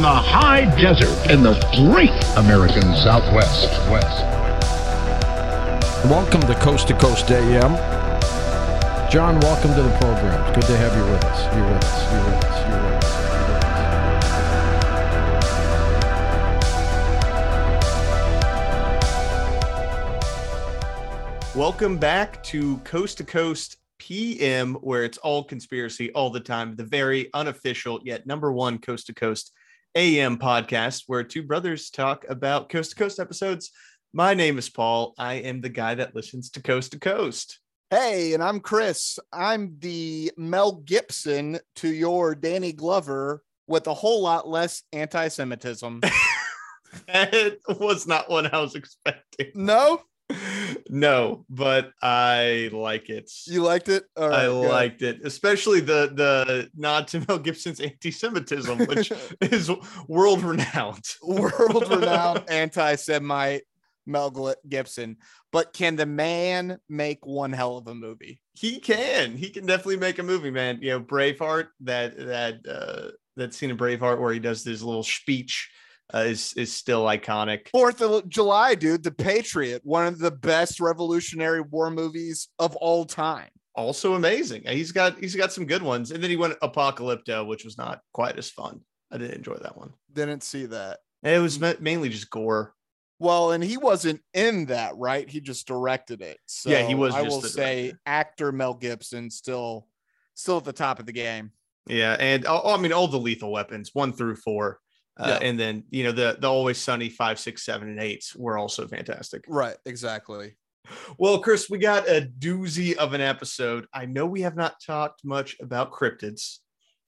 from the high desert in the great American Southwest. West. Welcome to Coast to Coast AM. John, welcome to the program. It's good to have you with us. You're with us. You're with us. You're with us. Welcome back to Coast to Coast PM, where it's all conspiracy all the time. The very unofficial yet number one Coast to Coast AM podcast, where two brothers talk about Coast to Coast episodes. My name is Paul. I am the guy that listens to Coast to Coast. Hey, and I'm Chris. I'm the Mel Gibson to your Danny Glover with a whole lot less anti Semitism. That was not what I was expecting. no, No, but I like it. you liked it? All I liked it, especially the the nod to Mel Gibson's anti-Semitism, which is world renowned. world renowned anti Semite Mel Gibson. But can the man make one hell of a movie? He can, he can definitely make a movie, man. You know, Braveheart, that that uh, that scene in Braveheart where he does this little speech uh, is is still iconic. Fourth of July, dude, The Patriot, one of the best Revolutionary War movies of all time. Also amazing. He's got he's got some good ones, and then he went Apocalypto, which was not quite as fun. I didn't enjoy that one. Didn't see that. It was ma- mainly just gore. Well, and he wasn't in that, right? He just directed it. So Yeah, he was I just will say, actor Mel Gibson still, still at the top of the game. Yeah, and oh, I mean all the lethal weapons, one through four, uh, Yeah. and then you know the the always sunny five, six, seven, and eight were also fantastic. Right, exactly. Well, Chris, we got a doozy of an episode. I know we have not talked much about cryptids.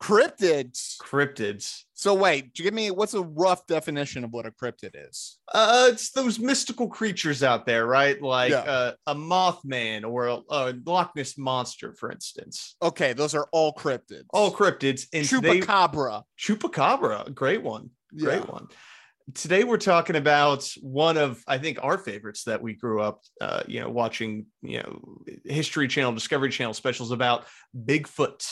Cryptids. Cryptids. So wait, give me what's a rough definition of what a cryptid is? Uh, it's those mystical creatures out there, right? Like Yeah. uh, a Mothman or a, a Loch Ness monster, for instance. Okay, those are all cryptids. All cryptids. And Chupacabra. Chupacabra, great one. Great Yeah. one. Today we're talking about one of I think our favorites that we grew up, uh, you know, watching, you know, History Channel, Discovery Channel specials about Bigfoot.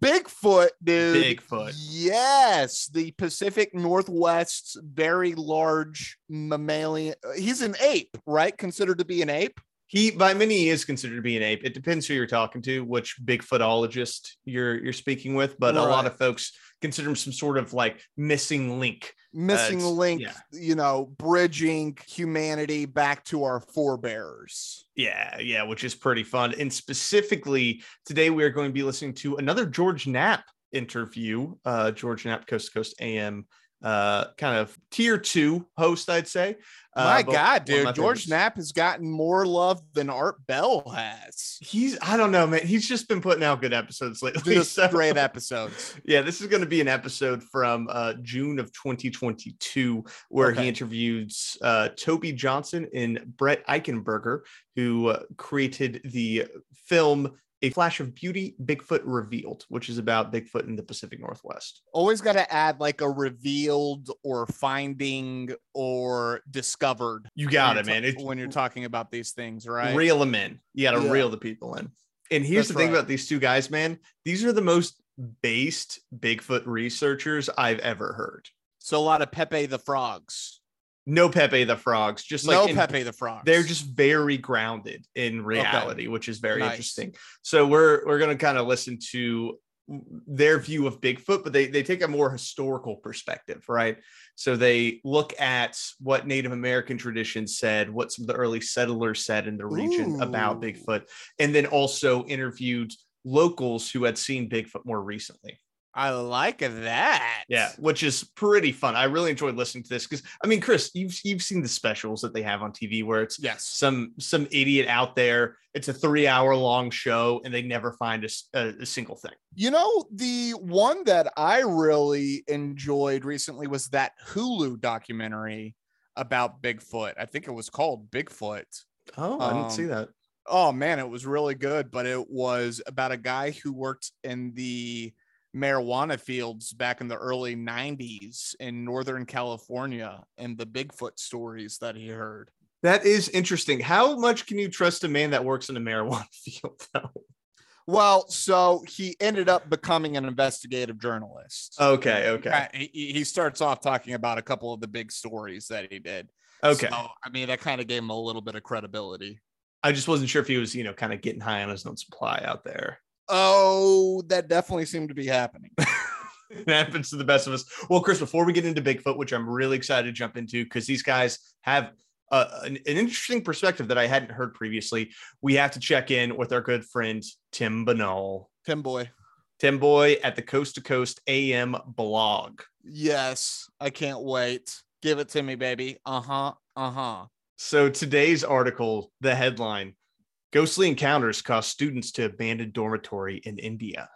Bigfoot, dude. Bigfoot. Yes, the Pacific Northwest's very large mammalian. Uh, he's an ape, right? Considered to be an ape. He by many he is considered to be an ape. It depends who you're talking to, which Bigfootologist you're you're speaking with, but a lot of folks consider him some sort of like missing link. Missing it's- link, yeah. you know, bridging humanity back to our forebears. Yeah, yeah, which is pretty fun. And specifically today we are going to be listening to another George Knapp interview. Uh George Knapp Coast to Coast AM uh kind of tier two host, I'd say. Uh, My God, dude, my George favorites. Knapp has gotten more love than Art Bell has. He's I don't know, man. He's just been putting out good episodes lately. Just so- great episodes. Yeah, this is going to be an episode from uh, June of 2022 where Okay. he interviews uh, Toby Johnson and Brett Eichenberger, who uh, created the film A Flash of Beauty Bigfoot Revealed, which is about Bigfoot in the Pacific Northwest. Always got to add like a revealed or finding or discovered. You got it, man. ta- when you're talking about these things, right? reel them in. You got to Yeah. reel the people in. And here's That's the thing right. about these two guys, man. These are the most based Bigfoot researchers I've ever heard. So a lot of Pepe the Frogs. No Pepe the Frogs, just like no in- Pepe the Frogs. they're just very grounded in reality, which is very Nice. interesting. So we're we're gonna kind of listen to their view of Bigfoot, but they they take a more historical perspective, right? So they look at what Native American traditions said, what some of the early settlers said in the region about Bigfoot, and then also interviewed locals who had seen Bigfoot more recently. I like that. Yeah, which is pretty fun. I really enjoyed listening to this because I mean, Chris, you've you've seen the specials that they have on TV where it's Yes. some some idiot out there. It's a three hour long show and they never find a a single thing. You know, the one that I really enjoyed recently was that Hulu documentary about Bigfoot. I think it was called Bigfoot. Oh, I didn't see Um, that. Oh man, it was really good, but it was about a guy who worked in the marijuana fields back in the early 90s in Northern California and the Bigfoot stories that he heard. That is interesting. How much can you trust a man that works in a marijuana field, though? Well, so he ended up becoming an investigative journalist. Okay, okay, He, he starts off talking about a couple of the big stories that he did. okay. So, I mean, that kind of gave him a little bit of credibility. I just wasn't sure if he was, you know, kind of getting high on his own supply out there. Oh, that definitely seemed to be happening. it happens to the best of us. Well, Chris, before we get into Bigfoot, which I'm really excited to jump into because these guys have uh, an, an interesting perspective that I hadn't heard previously, we have to check in with our good friend Tim Binnall. Tim Boy. Tim Boy at the Coast to Coast AM blog. Yes, I can't wait. Give it to me, baby. Uh huh. Uh huh. So today's article, the headline Ghostly encounters cause students to abandon dormitory in India.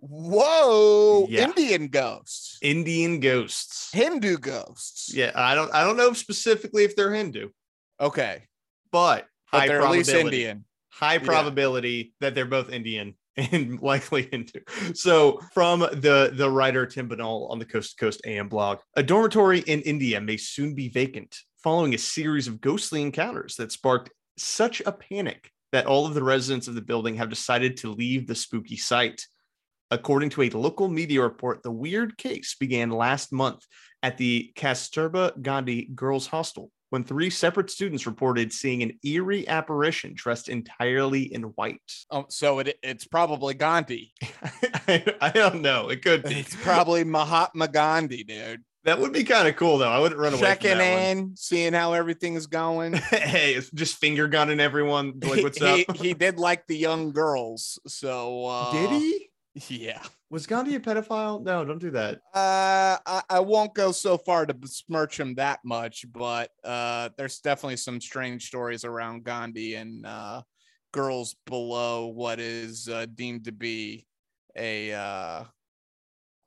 Whoa, Yeah. Indian ghosts, Indian ghosts. Hindu ghosts. Yeah, I don't I don't know specifically if they're Hindu, Okay, but, but high they're at least probability. Indian. high probability that they're both Indian and likely Hindu. So, from the the writer Tim Binnall on the Coast to Coast AM blog, a dormitory in India may soon be vacant following a series of ghostly encounters that sparked such a panic that all of the residents of the building have decided to leave the spooky site. According to a local media report, the weird case began last month at the Kasturba Gandhi Girls Hostel when three separate students reported seeing an eerie apparition dressed entirely in white. Oh, so it it's probably Gandhi. I, I don't know. It could be. It's probably Mahatma Gandhi, dude. That would be kind of cool, though. I wouldn't run away Checking from that in, seeing how everything is going. hey, it's just finger gunning everyone. Like, what's he, up? he did like the young girls, so uh, Did he? Yeah. Was Gandhi a pedophile? No, don't do that. Uh, I, I won't go so far to besmirch him that much, but uh, there's definitely some strange stories around Gandhi and uh, girls below what is uh, deemed to be a uh,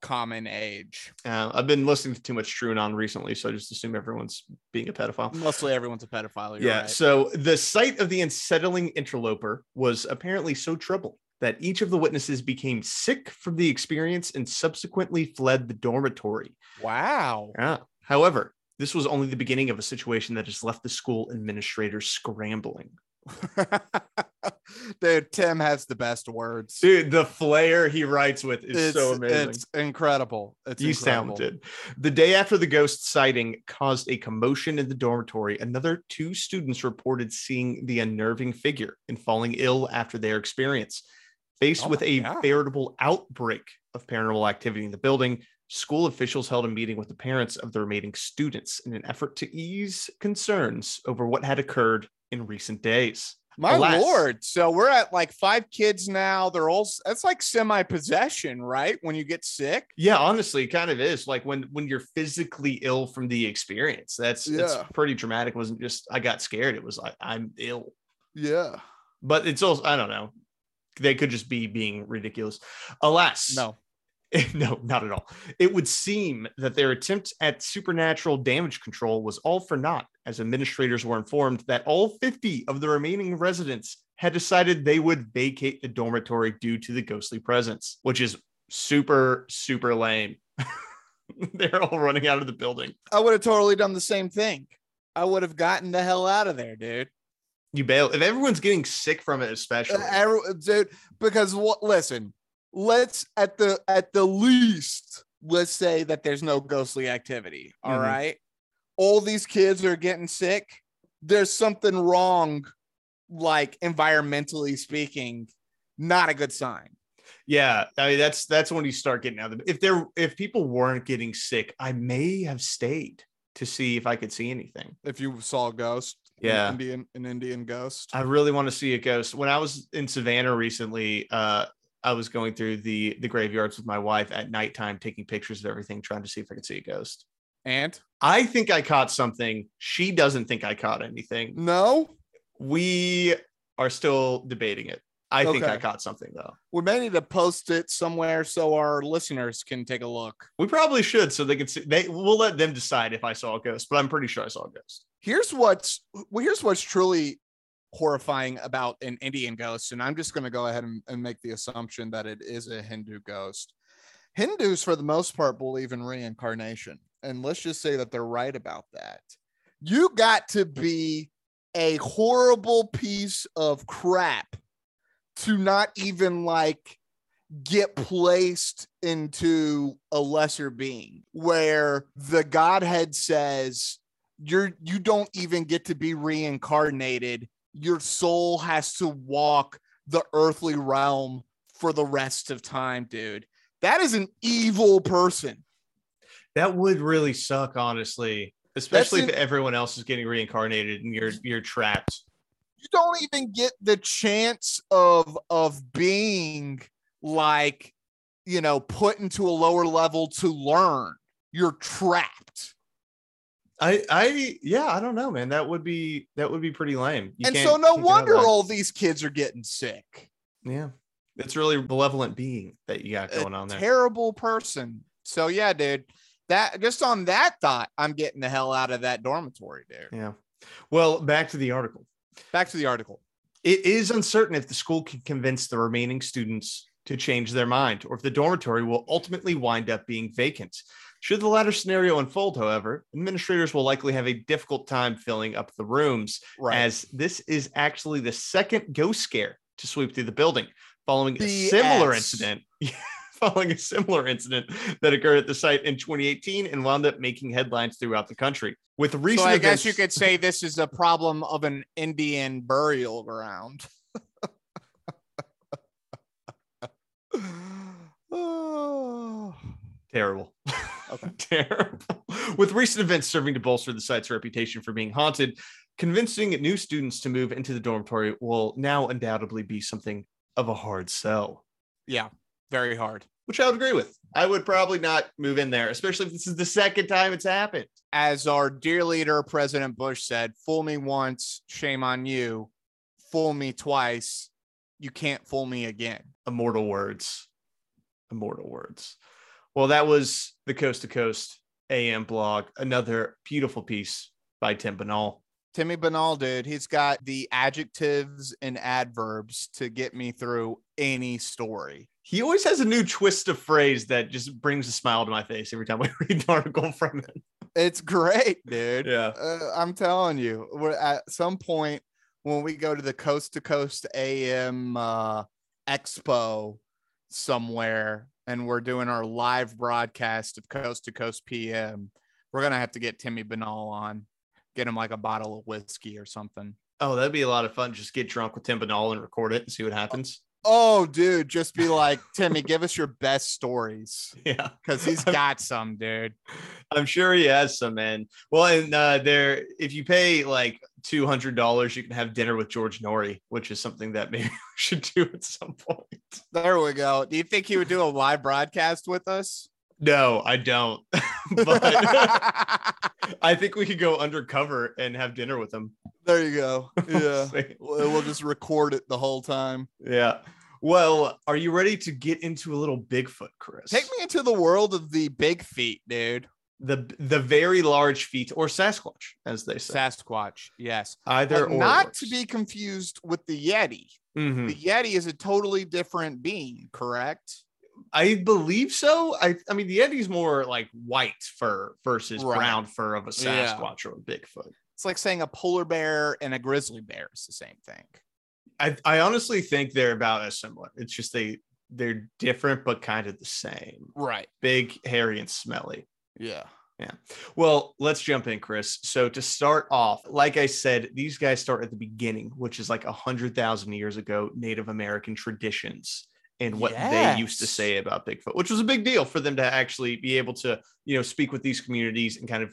common age. Uh, I've been listening to too much Struanon recently, so I just assume everyone's being a pedophile. Mostly everyone's a pedophile. You're yeah. right. So the sight of the unsettling interloper was apparently so troubled that each of the witnesses became sick from the experience and subsequently fled the dormitory. Wow. Yeah. However, this was only the beginning of a situation that has left the school administrators scrambling. Dude, Tim has the best words. Dude, the flair he writes with is it's, so amazing. It's incredible. It's He's incredible. talented. The day after the ghost sighting caused a commotion in the dormitory, another two students reported seeing the unnerving figure and falling ill after their experience. Faced Oh with a God. veritable outbreak of paranormal activity in the building, school officials held a meeting with the parents of the remaining students in an effort to ease concerns over what had occurred in recent days. My Alas. lord. So we're at like five kids now. They're all that's like semi possession, right? When you get sick. Yeah, honestly, it kind of is like when when you're physically ill from the experience. That's it's Yeah. pretty dramatic. It wasn't just I got scared. It was like I'm ill. Yeah. But it's also I don't know. They could just be being ridiculous. Alas, No. no, not at all. It would seem that their attempt at supernatural damage control was all for naught, as administrators were informed that all 50 of the remaining residents had decided they would vacate the dormitory due to the ghostly presence, which is super, super lame. They're all running out of the building. I would have totally done the same thing. I would have gotten the hell out of there, dude. You bail if everyone's getting sick from it, Uh, especially. every- dude, because what? Listen, let's at the at the least let's say that there's no ghostly activity. All right, Mhm. all these kids are getting sick. There's something wrong, like environmentally speaking, not a good sign. Yeah, I mean that's that's when you start getting out of the if there if people weren't getting sick, I may have stayed to see if I could see anything. If you saw a ghost, an Yeah. Indian an Indian ghost. I really want to see a ghost. When I was in Savannah recently, uh, I was going through the the graveyards with my wife at nighttime, taking pictures of everything, trying to see if I could see a ghost. And I think I caught something. She doesn't think I caught anything. no, We are still debating it. I think I caught something though. we may need to post it somewhere so our listeners can take a look. We probably should, so they can see. They we'll let them decide if I saw a ghost, but I'm pretty sure I saw a ghost. here's what's well, here's what's truly horrifying about an Indian ghost, and I'm just going to go ahead and, and make the assumption that it is a Hindu ghost. Hindus, for the most part, believe in reincarnation, and let's just say that they're right about that. You got to be a horrible piece of crap to not even like get placed into a lesser being where the godhead says you're you don't even get to be reincarnated your soul has to walk the earthly realm for the rest of time dude that is an evil person That would really suck, honestly. Especially if everyone else is getting reincarnated and you're you're trapped. you don't even get the chance of of being like you know put into a lower level to learn you're trapped I I yeah, I don't know, man. That would be that would be pretty lame. You and so no can't get out of wonder all these kids are getting sick yeah. It's really a benevolent being that you got a going on there. terrible person so yeah dude that just on that thought i'm getting the hell out of that dormitory dude yeah. Well, back to the article. back to the article It is uncertain if the school can convince the remaining students to change their mind or if the dormitory will ultimately wind up being vacant. Should the latter scenario unfold, however, administrators will likely have a difficult time filling up the rooms, right as this is actually the second ghost scare to sweep through the building, following a similar incident. Following a similar incident that occurred at the site in 2018 and wound up making headlines throughout the country. With recent so i events, guess you could say this is a problem of an indian burial ground oh. Terrible. Okay. Terrible. With recent events serving to bolster the site's reputation for being haunted, convincing new students to move into the dormitory will now undoubtedly be something of a hard sell, Yeah, very hard. which I would agree with. I would probably not move in there, especially if this is the second time it's happened. As our dear leader, President Bush said, fool me once, shame on you. Fool me twice, you can't fool me again. Immortal words. Immortal words. Well, that was the Coast to Coast AM blog. Another beautiful piece by Tim Binnall. Timmy Binnall, dude, he's got the adjectives and adverbs to get me through any story. He always has a new twist of phrase that just brings a smile to my face every time I read an article from him. It's great, dude. Yeah. Uh, I'm telling you, we're at some point when we go to the Coast to Coast AM uh, Expo somewhere and we're doing our live broadcast of Coast to Coast PM, we're gonna have to get Timmy Binnall on, get him like a bottle of whiskey or something. Oh, that'd be a lot of fun. Just get drunk with Tim Binnall and record it and see what happens. Oh, dude, just be like, Timmy, give us your best stories Yeah. because he's got some, dude. I'm sure he has some, man. Well, and uh, there, if you pay like two hundred dollars, you can have dinner with George Noory, which is something that maybe we should do at some point. There we go. Do you think he would do a live broadcast with us? No, I don't. but I think we could go undercover and have dinner with him. there you go. Yeah. We'll we'll just record it the whole time. Yeah. Well, are you ready to get into a little Bigfoot, Chris? Take me into the world of the big feet, dude. The the very large feet, or Sasquatch, as they say. Sasquatch, yes. Either But or not works. to be confused with the Yeti. Mhm. The Yeti is a totally different being, correct? I believe so. I I mean, the Yeti's more like white fur versus Right. brown fur of a Yeah. Sasquatch or a Bigfoot. It's like saying a polar bear and a grizzly bear is the same thing. I I honestly think they're about as similar. It's just they they're different but kind of the same. Right. Big, hairy, and smelly. Yeah. Yeah. Well, let's jump in, Chris. So to start off, like I said, these guys start at the beginning, which is like a hundred thousand years ago, Native American traditions and what they used to say about Bigfoot, which was a big deal for them to actually be able to, you know, speak with these communities and kind of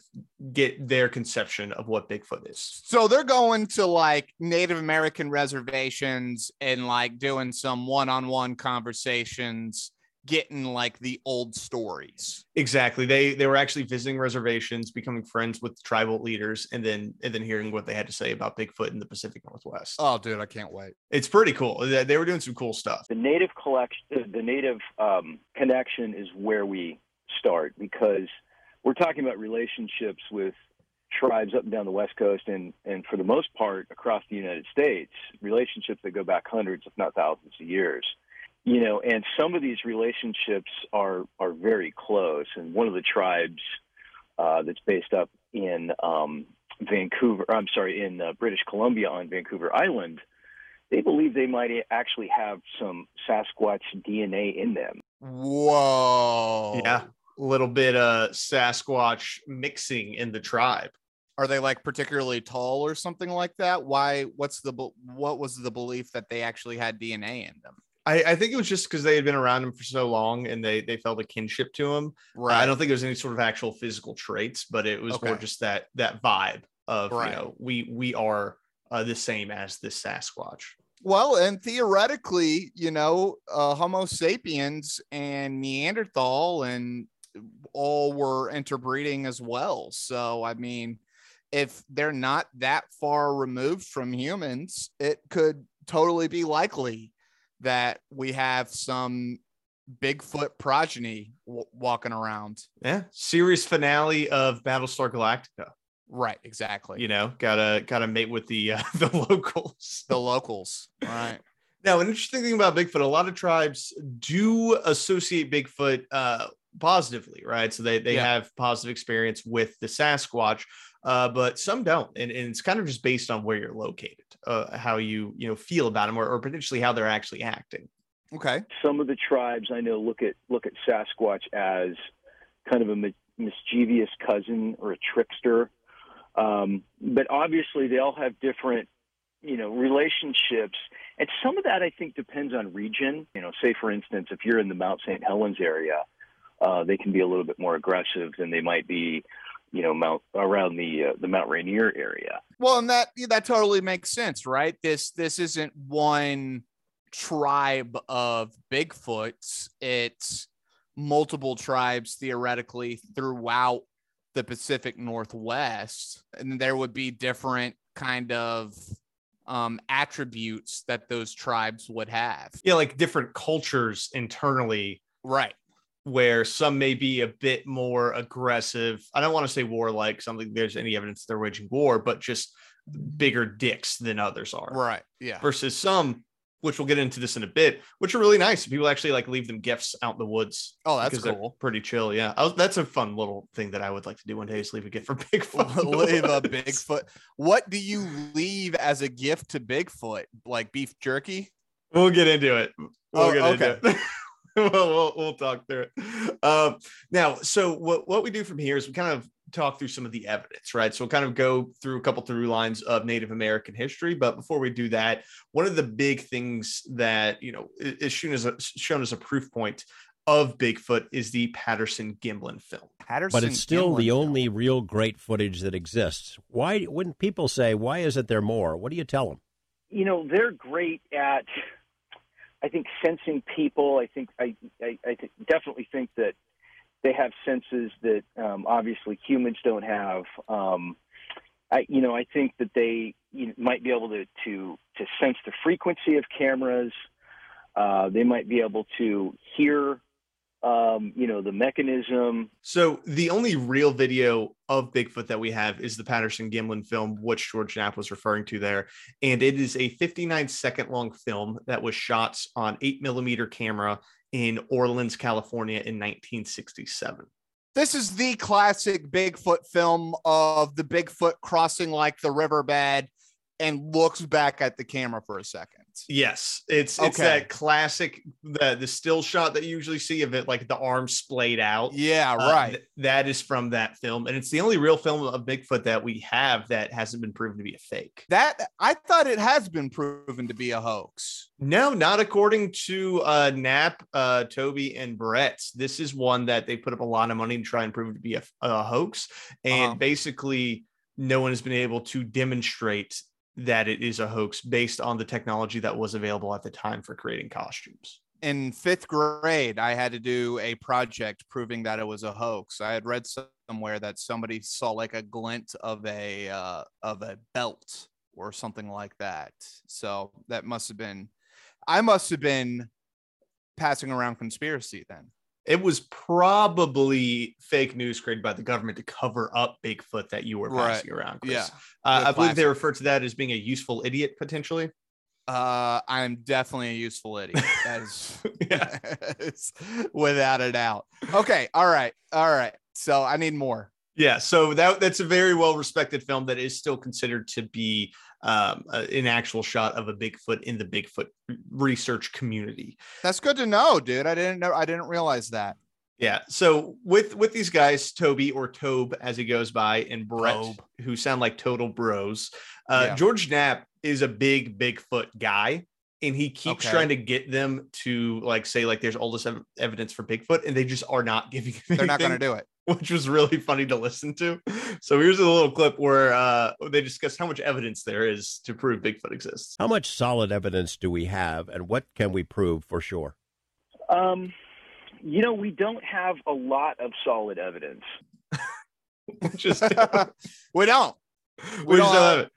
get their conception of what Bigfoot is. So they're going to like Native American reservations and like doing some one-on-one conversations, getting like the old stories. Exactly. They they were actually visiting reservations, becoming friends with tribal leaders, and then and then hearing what they had to say about Bigfoot in the Pacific Northwest. Oh, dude, I can't wait. It's pretty cool. They they were doing some cool stuff. the native collection, the native um, connection is where we start because we're talking about relationships with tribes up and down the West Coast and, and for the most part across the United States, relationships that go back hundreds, if not thousands of years. You know, and some of these relationships are are very close. And one of the tribes uh, that's based up in um, Vancouver, I'm sorry, in uh, British Columbia on Vancouver Island, they believe they might actually have some Sasquatch DNA in them. Whoa. Yeah, a little bit of Sasquatch mixing in the tribe. Are they like particularly tall or something like that? Why? What's the what was the belief that they actually had DNA in them? I, I think it was just because they had been around him for so long and they they felt a kinship to him. Right. I don't think there was any sort of actual physical traits, but it was more just that that vibe of Right. you know we we are uh, the same as this Sasquatch. Well, and theoretically, you know, uh, Homo sapiens and Neanderthal and all were interbreeding as well. So, I mean, if they're not that far removed from humans, it could totally be likely that we have some Bigfoot progeny w- walking around. Yeah, series finale of Battlestar Galactica. Right, exactly. You know, gotta gotta mate with the uh, the locals. the locals, right? Now, an interesting thing about Bigfoot, a lot of tribes do associate Bigfoot uh, positively, right? So they, they Yeah. have positive experience with the Sasquatch, uh, but some don't. And, and it's kind of just based on where you're located, uh, how you, you know, feel about them or, or potentially how they're actually acting. Okay. Some of the tribes I know look at look at Sasquatch as kind of a mi- mischievous cousin or a trickster, um, but obviously they all have different you know relationships and some of that i think depends on region you know say for instance if you're in the mount st helens area uh, they can be a little bit more aggressive than they might be you know mount around the uh, the mount rainier area Well, and that that totally makes sense, right? This this isn't one tribe of Bigfoots. It's multiple tribes theoretically throughout the Pacific Northwest, and there would be different kind of um, attributes that those tribes would have. Yeah, like different cultures internally Right. Where some may be a bit more aggressive. I don't want to say warlike, something there's any evidence they're waging war, but just bigger dicks than others are. Right. Yeah. versus some which we'll get into this in a bit which are really nice people actually like leave them gifts out in the woods Oh, that's cool. pretty chill yeah I was, that's a fun little thing that i would like to do one day is leave a gift for bigfoot leave a. Bigfoot. What do you leave as a gift to Bigfoot? Like beef jerky? we'll get into it we'll Oh, get okay. into it we'll, we'll, we'll talk through it um, now so what, what we do from here is we kind of talk through some of the evidence right so we'll kind of go through a couple through lines of native american history but before we do that one of the big things that you know i- is shown as a, shown as a proof point of bigfoot is the patterson gimlin film Patterson. But it's still Gimlin the film. only real great footage that exists. Why, when people say, why isn't there more? What do you tell them? you know they're great at i think sensing people i think i i, I th- definitely think that they have senses that um, obviously humans don't have um, I, you know, I think that they you know, might be able to, to to sense the frequency of cameras. Uh, they might be able to hear, um, you know, the mechanism. So the only real video of Bigfoot that we have is the Patterson Gimlin film, which George Knapp was referring to there. And it is a 59 second long film that was shot on eight millimeter camera in Orleans, California in 1967. This is the classic Bigfoot film of the Bigfoot crossing like the riverbed and looks back at the camera for a second. Yes, it's it's Okay. that classic the the still shot that you usually see of it like the arm splayed out. Yeah, Uh, right. th- that is from that film, and it's the only real film of Bigfoot that we have that hasn't been proven to be a fake. that I thought it has been proven to be a hoax. No, not according to uh, Knapp, uh, Toby, and Brett. This is one that they put up a lot of money to try and prove to be a, a hoax, and Uh-huh. basically, no one has been able to demonstrate that it is a hoax based on the technology that was available at the time for creating costumes. In fifth grade, I had to do a project proving that it was a hoax. I had read somewhere that somebody saw like a glint of a uh, of a belt or something like that. So that must have been, I must have been passing around conspiracy then. It was probably fake news created by the government to cover up Bigfoot that you were Right. passing around. Chris. Yeah. uh, I believe they refer to that as being a useful idiot potentially. Uh, I'm definitely a useful idiot. As Yeah. without a doubt. Okay. All right. All right. So I need more. Yeah, so that that's a very well respected film that is still considered to be um, uh, an actual shot of a Bigfoot in the Bigfoot research community. That's good to know, dude. I didn't know. I didn't realize that. Yeah. So with with these guys, Toby or Tobe as he goes by, and Brett, Tobe. who sound like total bros. Uh, Yeah. George Knapp is a big Bigfoot guy, and he keeps Okay. trying to get them to like say like there's all this ev- evidence for Bigfoot, and they just are not giving. him They're not going to do it. which was really funny to listen to. So here's a little clip where uh, they discuss how much evidence there is to prove Bigfoot exists. How much solid evidence do we have, and what can we prove for sure? Um, you know, we don't have a lot of solid evidence. Which is we don't. we don't just don't have- have it.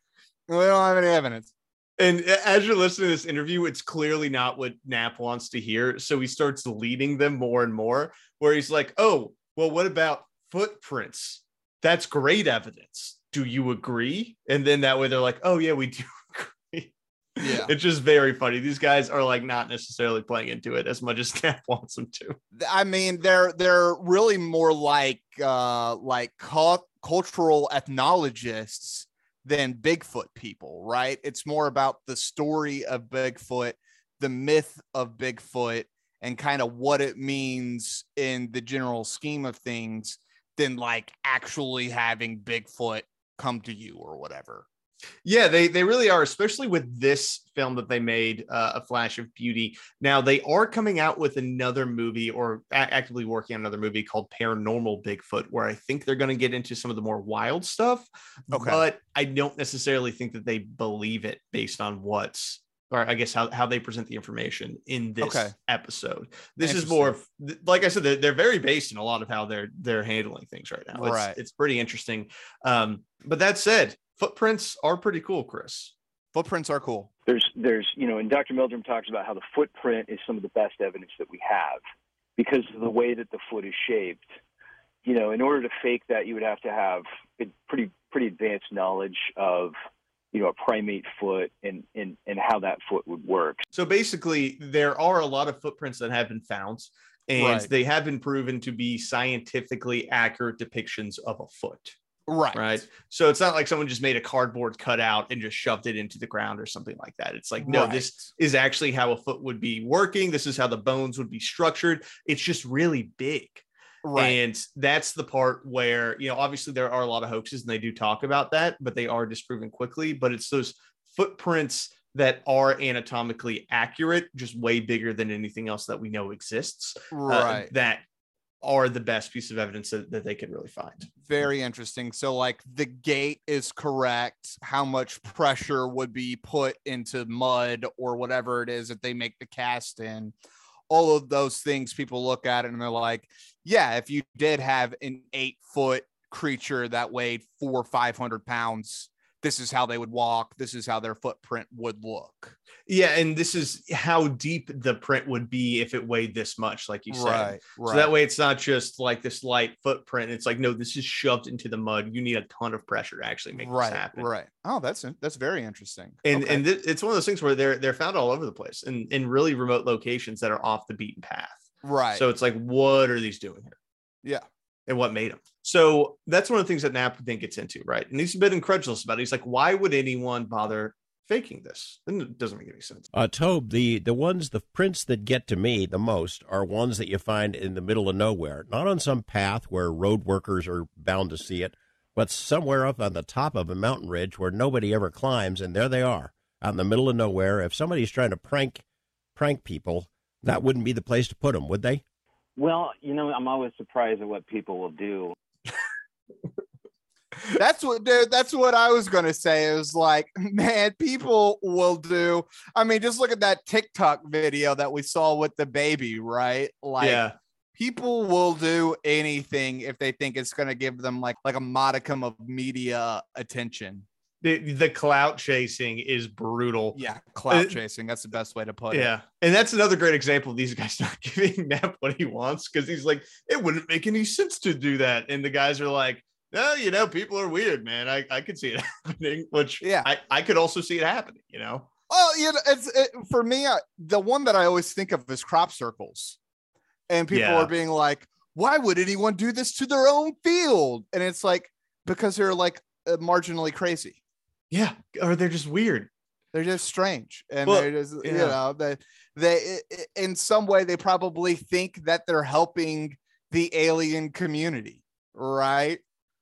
We don't have any evidence. And as you're listening to this interview, it's clearly not what Knapp wants to hear. So he starts leading them more and more, where he's like, Oh, well, what about footprints? That's great evidence. Do you agree? And then that way they're like, Oh, yeah, we do agree. Yeah. It's just very funny. These guys are like not necessarily playing into it as much as Knapp wants them to. I mean, they're they're really more like uh like cult- cultural ethnologists than Bigfoot people, right? It's more about the story of Bigfoot, the myth of Bigfoot, and kind of what it means in the general scheme of things than like actually having Bigfoot come to you or whatever. Yeah, they they really are, especially with this film that they made, uh, A Flash of Beauty. Now they are coming out with another movie, or a- actively working on another movie called Paranormal Bigfoot, where I think they're going to get into some of the more wild stuff. Okay. but I don't necessarily think that they believe it based on what's, or I guess how how they present the information in this Okay. episode. This is more, of- like I said, they're, they're very based in a lot of how they're they're handling things right now. It's, Right. it's pretty interesting. Um, but that said, footprints are pretty cool, Chris. Footprints are cool. There's, there's, you know, and Dr. Meldrum talks about how the footprint is some of the best evidence that we have because of the way that the foot is shaped. You know, in order to fake that, you would have to have a pretty, pretty advanced knowledge of, you know, a primate foot and, and, and how that foot would work. So basically, there are a lot of footprints that have been found, and Right. they have been proven to be scientifically accurate depictions of a foot. Right. right? So it's not like someone just made a cardboard cutout and just shoved it into the ground or something like that. It's like, no, this is actually how a foot would be working. This is how the bones would be structured. It's just really big. Right. And that's the part where, you know, obviously there are a lot of hoaxes and they do talk about that, but they are disproven quickly. But it's those footprints that are anatomically accurate, just way bigger than anything else that we know exists. uh, right. that are the best piece of evidence that, that they could really find. very interesting. So, like, the gait is correct. How much pressure would be put into mud or whatever it is that they make the cast in? All of those things, people look at it and they're like, yeah, if you did have an eight foot creature that weighed four or 500 pounds, this is how they would walk. This is how their footprint would look. Yeah, and this is how deep the print would be if it weighed this much, like you said. So that way, it's not just like this light footprint. It's like, no, this is shoved into the mud. You need a ton of pressure to actually make right, this happen. right. Oh, that's that's very interesting. And Okay. and th- it's one of those things where they're they're found all over the place in in really remote locations that are off the beaten path. Right. So it's like, what are these doing here? yeah, and what made them? So that's one of the things that Knapp then gets into, right? And he's a bit incredulous about it. He's like, why would anyone bother faking this? And it doesn't make any sense. Uh, Tobe, the, the ones, the prints that get to me the most are ones that you find in the middle of nowhere, not on some path where road workers are bound to see it, but somewhere up on the top of a mountain ridge where nobody ever climbs, and there they are, out in the middle of nowhere. If somebody's trying to prank prank people, that wouldn't be the place to put them, would they? Well, you know, I'm always surprised at what people will do. That's what, dude. That's what I was gonna say. It was like, man, people will do. I mean, just look at that TikTok video that we saw with the baby, right? Like, yeah. people will do anything if they think it's gonna give them like like a modicum of media attention. The, the clout chasing is brutal. Yeah, clout Uh, chasing. That's the best way to put it. Yeah. And that's another great example of these guys not giving Knapp what he wants because he's like, it wouldn't make any sense to do that. And the guys are like, no, you know, people are weird, man. I, I could see it happening, which Yeah. I, I could also see it happening, you know? Well, you know, it's it, for me. I, the one that I always think of is crop circles, and people Yeah. are being like, why would anyone do this to their own field? And it's like because they're like uh, marginally crazy. Yeah, or they're just weird. They're just strange, and Well, they're just you know they they in some way they probably think that they're helping the alien community, right?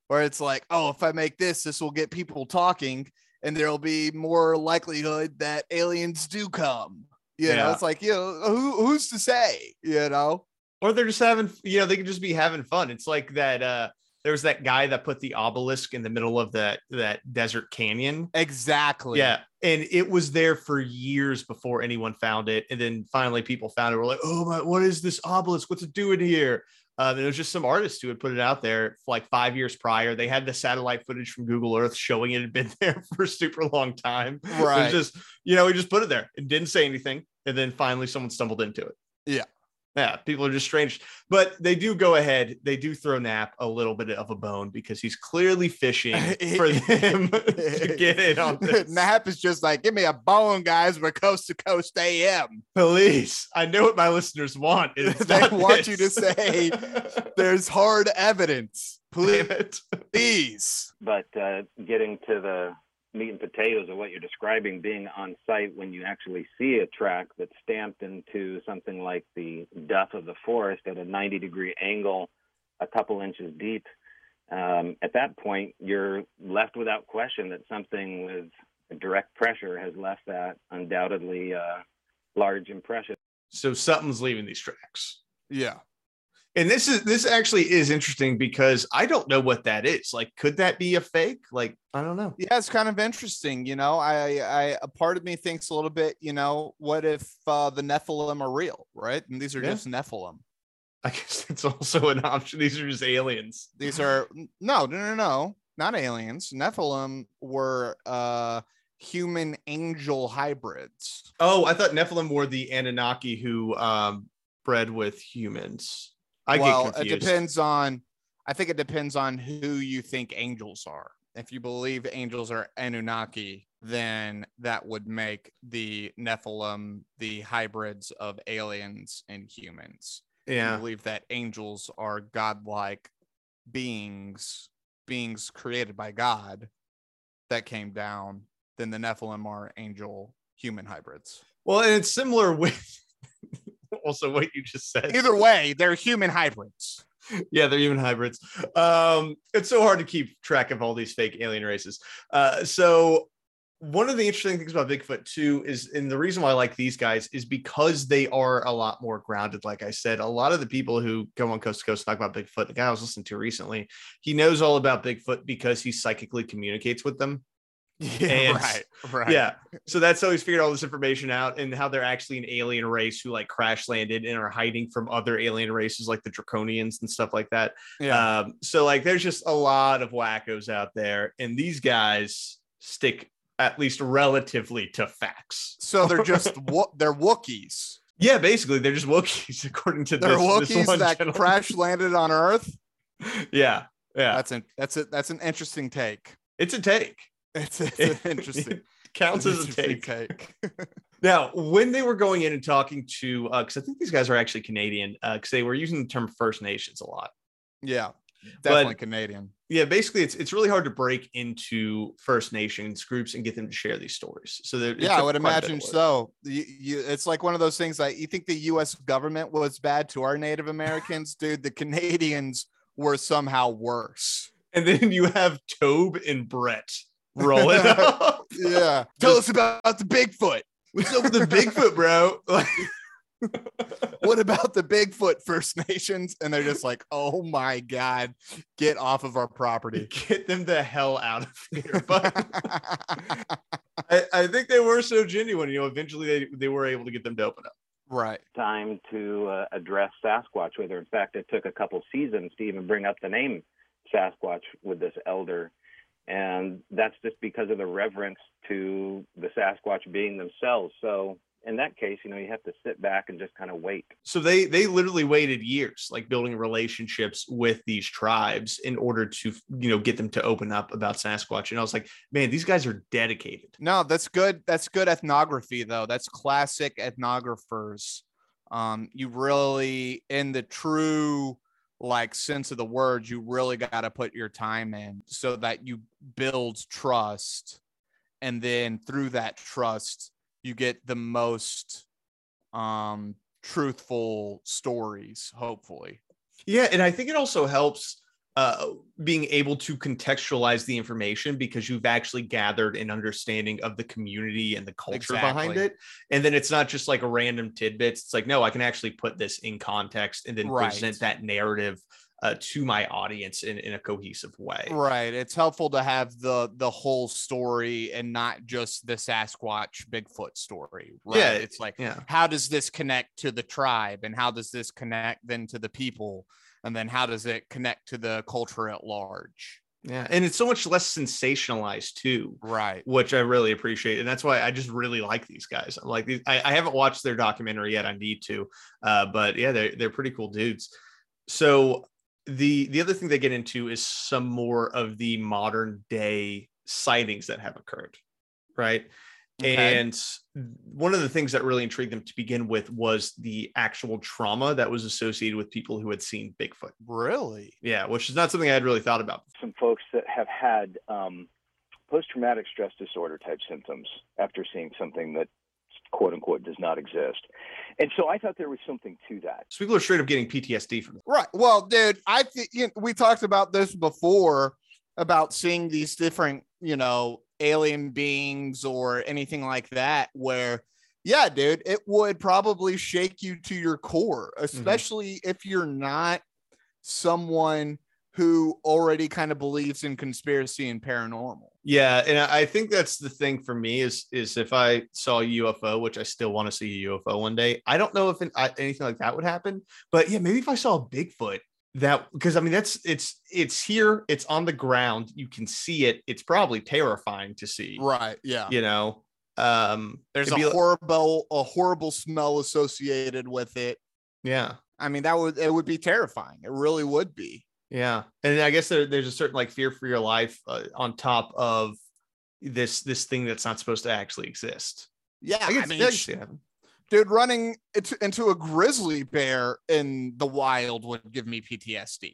Where it's like, oh, if I make this, this will get people talking, and there'll be more likelihood that aliens do come. You know, Yeah. it's like you know who who's to say, you know? or they're just having you know they could just be having fun it's like that uh there was that guy that put the obelisk in the middle of that that desert canyon. Exactly. yeah and it was there for years before anyone found it and then finally people found it we're like oh my what is this obelisk? What's it doing here? Um, and it was just some artist who had put it out there like five years prior. They had the satellite footage from google earth showing it had been there for a super long time. It Right. was just you know he just put it there. And didn't say anything and then finally someone stumbled into it. Yeah. Yeah, people are just strange, but they do go ahead. They do throw Knapp a little bit of a bone because he's clearly fishing for them to get in on this. Knapp is just like, give me a bone, guys. We're coast to coast AM. Police, I know what my listeners want. and They not want you to say, There's hard evidence. Damn it. Please. But uh, getting to the meat and potatoes of what you're describing, being on site when you actually see a track that's stamped into something like the duff of the forest at a 90 degree angle, a couple inches deep, um, at that point, you're left without question that something with direct pressure has left that undoubtedly uh, large impression. So something's leaving these tracks. Yeah. And this is this actually is interesting because I don't know what that is. Like, could that be a fake? Like, I don't know. Yeah, it's kind of interesting. You know, I, I, a part of me thinks a little bit, you know, what if uh, the Nephilim are real, right? And these are Yeah. just Nephilim. I guess it's also an option. These are just aliens. These are, no, no, no, no, not aliens. Nephilim were uh, human angel hybrids. Oh, I thought Nephilim were the Anunnaki who um, bred with humans. I well, get it depends on. I think it depends on who you think angels are. If you believe angels are Anunnaki, then that would make the Nephilim the hybrids of aliens and humans. If you Yeah. believe that angels are godlike beings, beings created by God that came down, then the Nephilim are angel human hybrids. Well, and it's similar with also what you just said. Either way, they're human hybrids. yeah, they're human hybrids. Um, it's so hard to keep track of all these fake alien races. Uh, so one of the interesting things about Bigfoot too is, and the reason why I like these guys is because they are a lot more grounded. Like I said, a lot of the people who go on Coast to Coast talk about Bigfoot, the guy I was listening to recently, he knows all about Bigfoot because he psychically communicates with them. Yeah, right, right. Yeah. So that's how he's figured all this information out and how they're actually an alien race who like crash landed and are hiding from other alien races like the Draconians and stuff like that. yeah. Um, so like there's just a lot of wackos out there, and these guys stick at least relatively to facts. So they're just wo- they're Wookiees. Yeah, basically they're just Wookiees according to They're this, this Wookiees one that gentleman. crash landed on Earth. Yeah, yeah, That's an that's a that's an interesting take. it's a take. It's, it's an interesting Counts as a take. take. Now, when they were going in and talking to, uh, because I think these guys are actually Canadian, uh, because they were using the term First Nations a lot. yeah, But- definitely Canadian. Yeah, basically, it's it's really hard to break into First Nations groups and get them to share these stories. So Yeah, I would imagine so. You, you, it's like one of those things that you think the U.S. government was bad to our Native Americans, dude. The Canadians were somehow worse. And then you have Tobe and Brett rolling up. Yeah, tell us about the Bigfoot. What's up with the Bigfoot, bro? Like, What about the Bigfoot First Nations? And they're just like, oh my god, get off of our property. get them the hell out of here. But I, I think they were so genuine. You know, eventually they, they were able to get them to open up. right. time to uh, address Sasquatch with her. In fact, it took a couple seasons to even bring up the name Sasquatch with this elder. And that's just because of the reverence to the Sasquatch being themselves. So in that case, you know, you have to sit back and just kind of wait. So they they literally waited years, like building relationships with these tribes in order to you know get them to open up about Sasquatch. And I was like, man, these guys are dedicated. No, that's good. That's good ethnography, though. That's classic ethnographers. Um, you really, in the true like sense of the words, you really got to put your time in so that you build trust. And then through that trust, you get the most um truthful stories, hopefully. Yeah, and I think it also helps uh, being able to contextualize the information because you've actually gathered an understanding of the community and the culture behind it. And then it's not just like a random tidbits. It's like, no, I can actually put this in context and then Right. present that narrative uh, to my audience in, in a cohesive way. Right. It's helpful to have the the whole story and not just the Sasquatch Bigfoot story. Right. Yeah, It's like Yeah. how does this connect to the tribe and how does this connect then to the people and then how does it connect to the culture at large Yeah. And it's so much less sensationalized too. right which I really appreciate, and that's why I just really like these guys. I'm like, these, I, I haven't watched their documentary yet. I need to, uh, but yeah, they're they're pretty cool dudes. So the the other thing they get into is some more of the modern day sightings that have occurred, right? Okay. And one of the things that really intrigued them to begin with was the actual trauma that was associated with people who had seen Bigfoot. really Yeah, which is not something I had really thought about. some folks that have had um, post-traumatic stress disorder type symptoms after seeing something that quote unquote does not exist and so i thought there was something to that So people are straight up getting PTSD from it. right well dude i think you know, we talked about this before about seeing these different you know alien beings or anything like that where yeah dude it would probably shake you to your core mm-hmm. especially if you're not someone who already kind of believes in conspiracy and paranormal Yeah, and I I think that's the thing for me is is if I saw a UFO, which I still want to see a UFO one day. I don't know if anything like that would happen, but yeah, maybe if I saw a Bigfoot, that because I mean that's it's it's here, it's on the ground, you can see it. It's probably terrifying to see, right yeah you know. Um, there's a be like- horrible a horrible smell associated with it yeah, i mean that would it would be terrifying it really would be yeah, and I guess there, there's a certain like fear for your life uh, on top of this this thing that's not supposed to actually exist. yeah I, i, guess, mean I can sh- see it happen. dude running into, into a grizzly bear in the wild would give me ptsd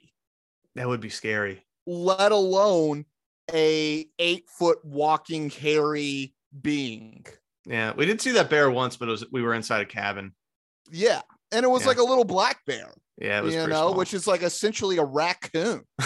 that would be scary. let alone a eight foot walking hairy being Yeah, we did see that bear once, but it was we were inside a cabin. yeah and it was Yeah. like a little black bear Yeah, it was you know small. which is like essentially a raccoon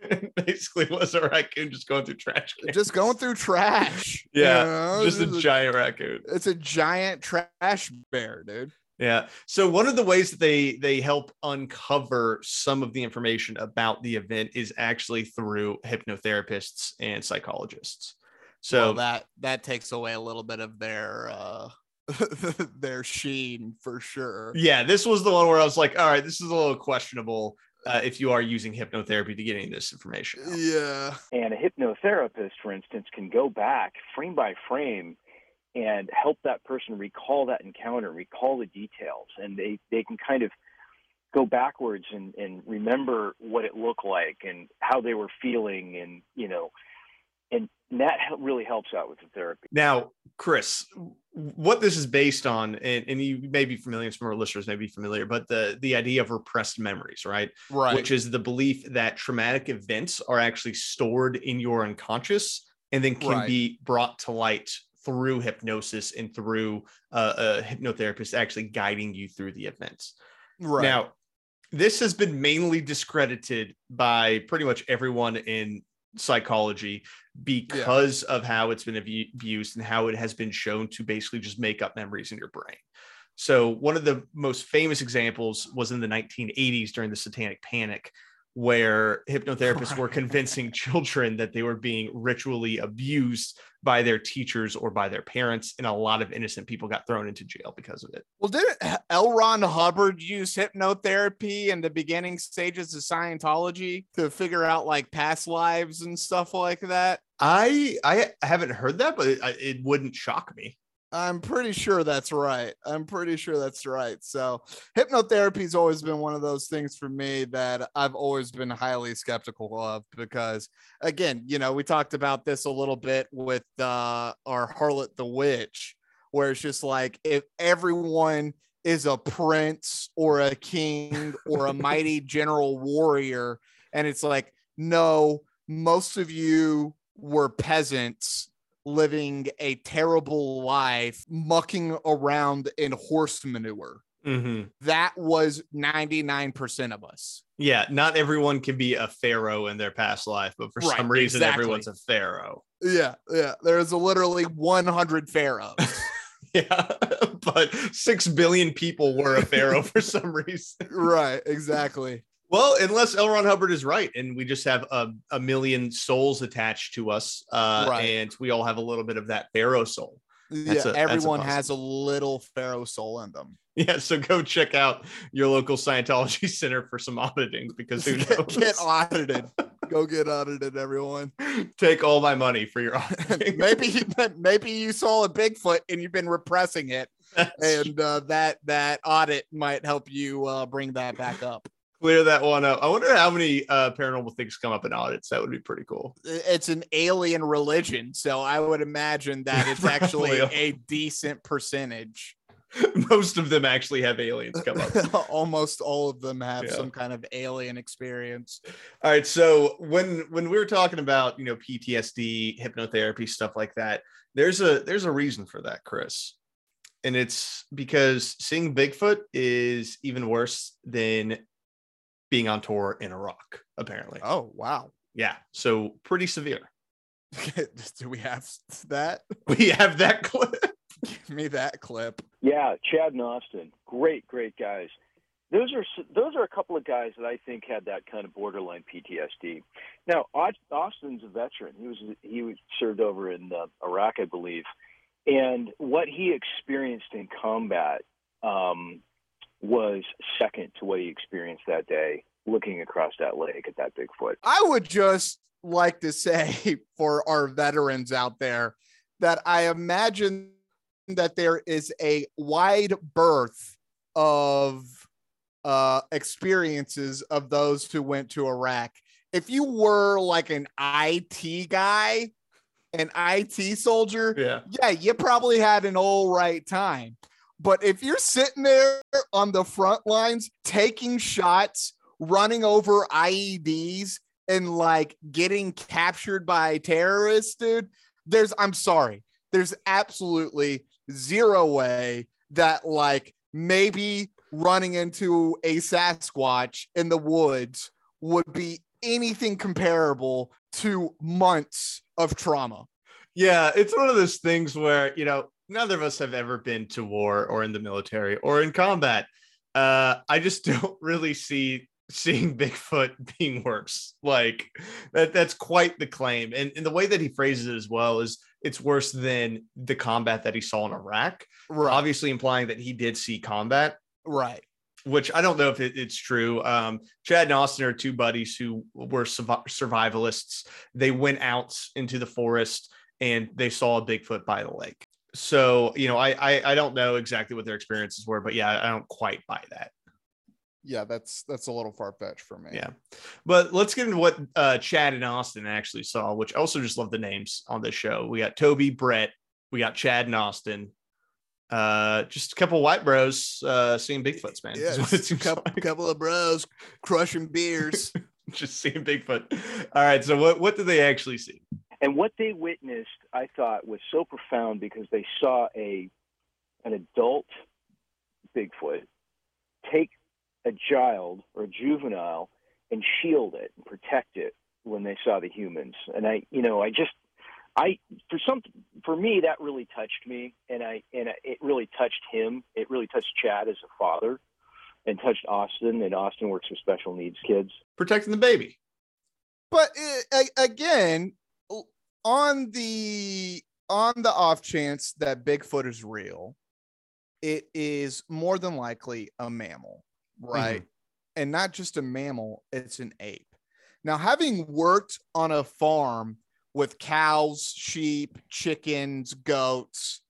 basically was a raccoon just going through trash. cans. just going through trash you Yeah, know? just a This giant raccoon. it's a giant trash bear dude Yeah. So one of the ways that they they help uncover some of the information about the event is actually through hypnotherapists and psychologists. So well, that that takes away a little bit of their uh their sheen for sure yeah, this was the one where I was like, all right, this is a little questionable uh, if you are using hypnotherapy to get any of this information. out. yeah and a hypnotherapist for instance can go back frame by frame and help that person recall that encounter recall the details and they they can kind of go backwards and, and remember what it looked like and how they were feeling and you know and that really helps out with the therapy Now, Chris, what this is based on, and, and you may be familiar, some of our listeners may be familiar, but the the idea of repressed memories, right? right Which is the belief that traumatic events are actually stored in your unconscious and then can Right. be brought to light through hypnosis and through uh, a hypnotherapist actually guiding you through the events. right Now, this has been mainly discredited by pretty much everyone in psychology because of how it's been abused and how it has been shown to basically just make up memories in your brain. So, one of the most famous examples was in the 1980s during the Satanic Panic, where hypnotherapists were convincing children that they were being ritually abused by their teachers or by their parents, and a lot of innocent people got thrown into jail because of it. Well, didn't L. Ron Hubbard use hypnotherapy in the beginning stages of Scientology to figure out like past lives and stuff like that? I I haven't heard that, but it, it wouldn't shock me. I'm pretty sure that's right. I'm pretty sure that's right. So, hypnotherapy's always been one of those things for me that I've always been highly skeptical of because, again, you know, we talked about this a little bit with uh, our Harlot the Witch, where it's just like if everyone is a prince or a king or a mighty general warrior. And it's like, no, most of you were peasants living a terrible life, mucking around in horse manure. Mhm. That was 99% of us. Yeah, not everyone can be a pharaoh in their past life, but for Right, some reason, exactly. everyone's a pharaoh. Yeah, yeah. There's literally 100 pharaohs. Yeah, but six billion people were a pharaoh for some reason. right, exactly. Well, unless L. Ron Hubbard is right, and we just have a, a million souls attached to us, uh, Right. and we all have a little bit of that pharaoh soul. Yeah, That's a- that's a everyone possible- has a little pharaoh soul in them. Yeah, so go check out your local Scientology center for some auditing because who knows? Get, get audited. Go get audited, everyone. Take all my money for your auditing. maybe maybe you saw a Bigfoot and you've been repressing it, and uh, that that audit might help you uh, bring that back up. Clear that one up. I wonder how many uh, paranormal things come up in audits. That would be pretty cool. It's an alien religion, so I would imagine that it's actually a decent percentage. Most of them actually have aliens come up. Almost all of them have Yeah. some kind of alien experience. All right. So when when we were talking about you know PTSD, hypnotherapy, stuff like that, there's a there's a reason for that, Chris, and it's because seeing Bigfoot is even worse than being on tour in Iraq. Apparently, Oh wow! yeah. So pretty severe. Do we have that? We have that clip. Give me that clip. Yeah, Chad and Austin, great, great guys. Those are those are a couple of guys that I think had that kind of borderline PTSD. Now, Austin's a veteran. He was he served over in uh, Iraq, I believe, and what he experienced in combat um, was second to what he experienced that day, looking across that lake at that Bigfoot. I would just like to say for our veterans out there that I imagine that there is a wide berth of uh, experiences of those who went to Iraq. If you were like an IT guy, an IT soldier, Yeah. yeah, you probably had an all right time. But if you're sitting there on the front lines taking shots, running over IEDs, and like getting captured by terrorists, dude, there's, I'm sorry, there's absolutely zero way that like maybe running into a Sasquatch in the woods would be anything comparable to months of trauma. Yeah, it's one of those things where, you know, neither of us have ever been to war or in the military or in combat. Uh, I just don't really see seeing Bigfoot being worse. Like that that's quite the claim. And, and the way that he phrases it as well is it's worse than the combat that he saw in Iraq. Right. Obviously implying that he did see combat, Right. which I don't know if it, it's true. Um, Chad and Austin are two buddies who were survi- survivalists. They went out into the forest and they saw a Bigfoot by the lake. So, you know, I, I I don't know exactly what their experiences were, but yeah, I don't quite buy that. Yeah, that's that's a little far fetched for me. Yeah. But let's get into what uh, Chad and Austin actually saw, which I also just love the names on this show. We got Tobe, Brett, we got Chad and Austin. Uh, just a couple white bros uh, seeing Bigfoots, man. Yeah, is what it just a couple, like. couple of bros crushing beers. just seeing Bigfoot. All right. So what what did they actually see? And what they witnessed, I thought, was so profound because they saw a an adult Bigfoot take a child or a juvenile and shield it and protect it when they saw the humans. And I, you know, I just, I for some for me that really touched me, and I and it really touched him. It really touched Chad as a father, and touched Austin. And Austin works with special needs kids. Protecting the baby. but uh, again, on the on the off chance that Bigfoot is real, it is more than likely a mammal, mm-hmm. right? And not just a mammal; it's an ape. Now, having worked on a farm with cows, sheep, chickens, goats,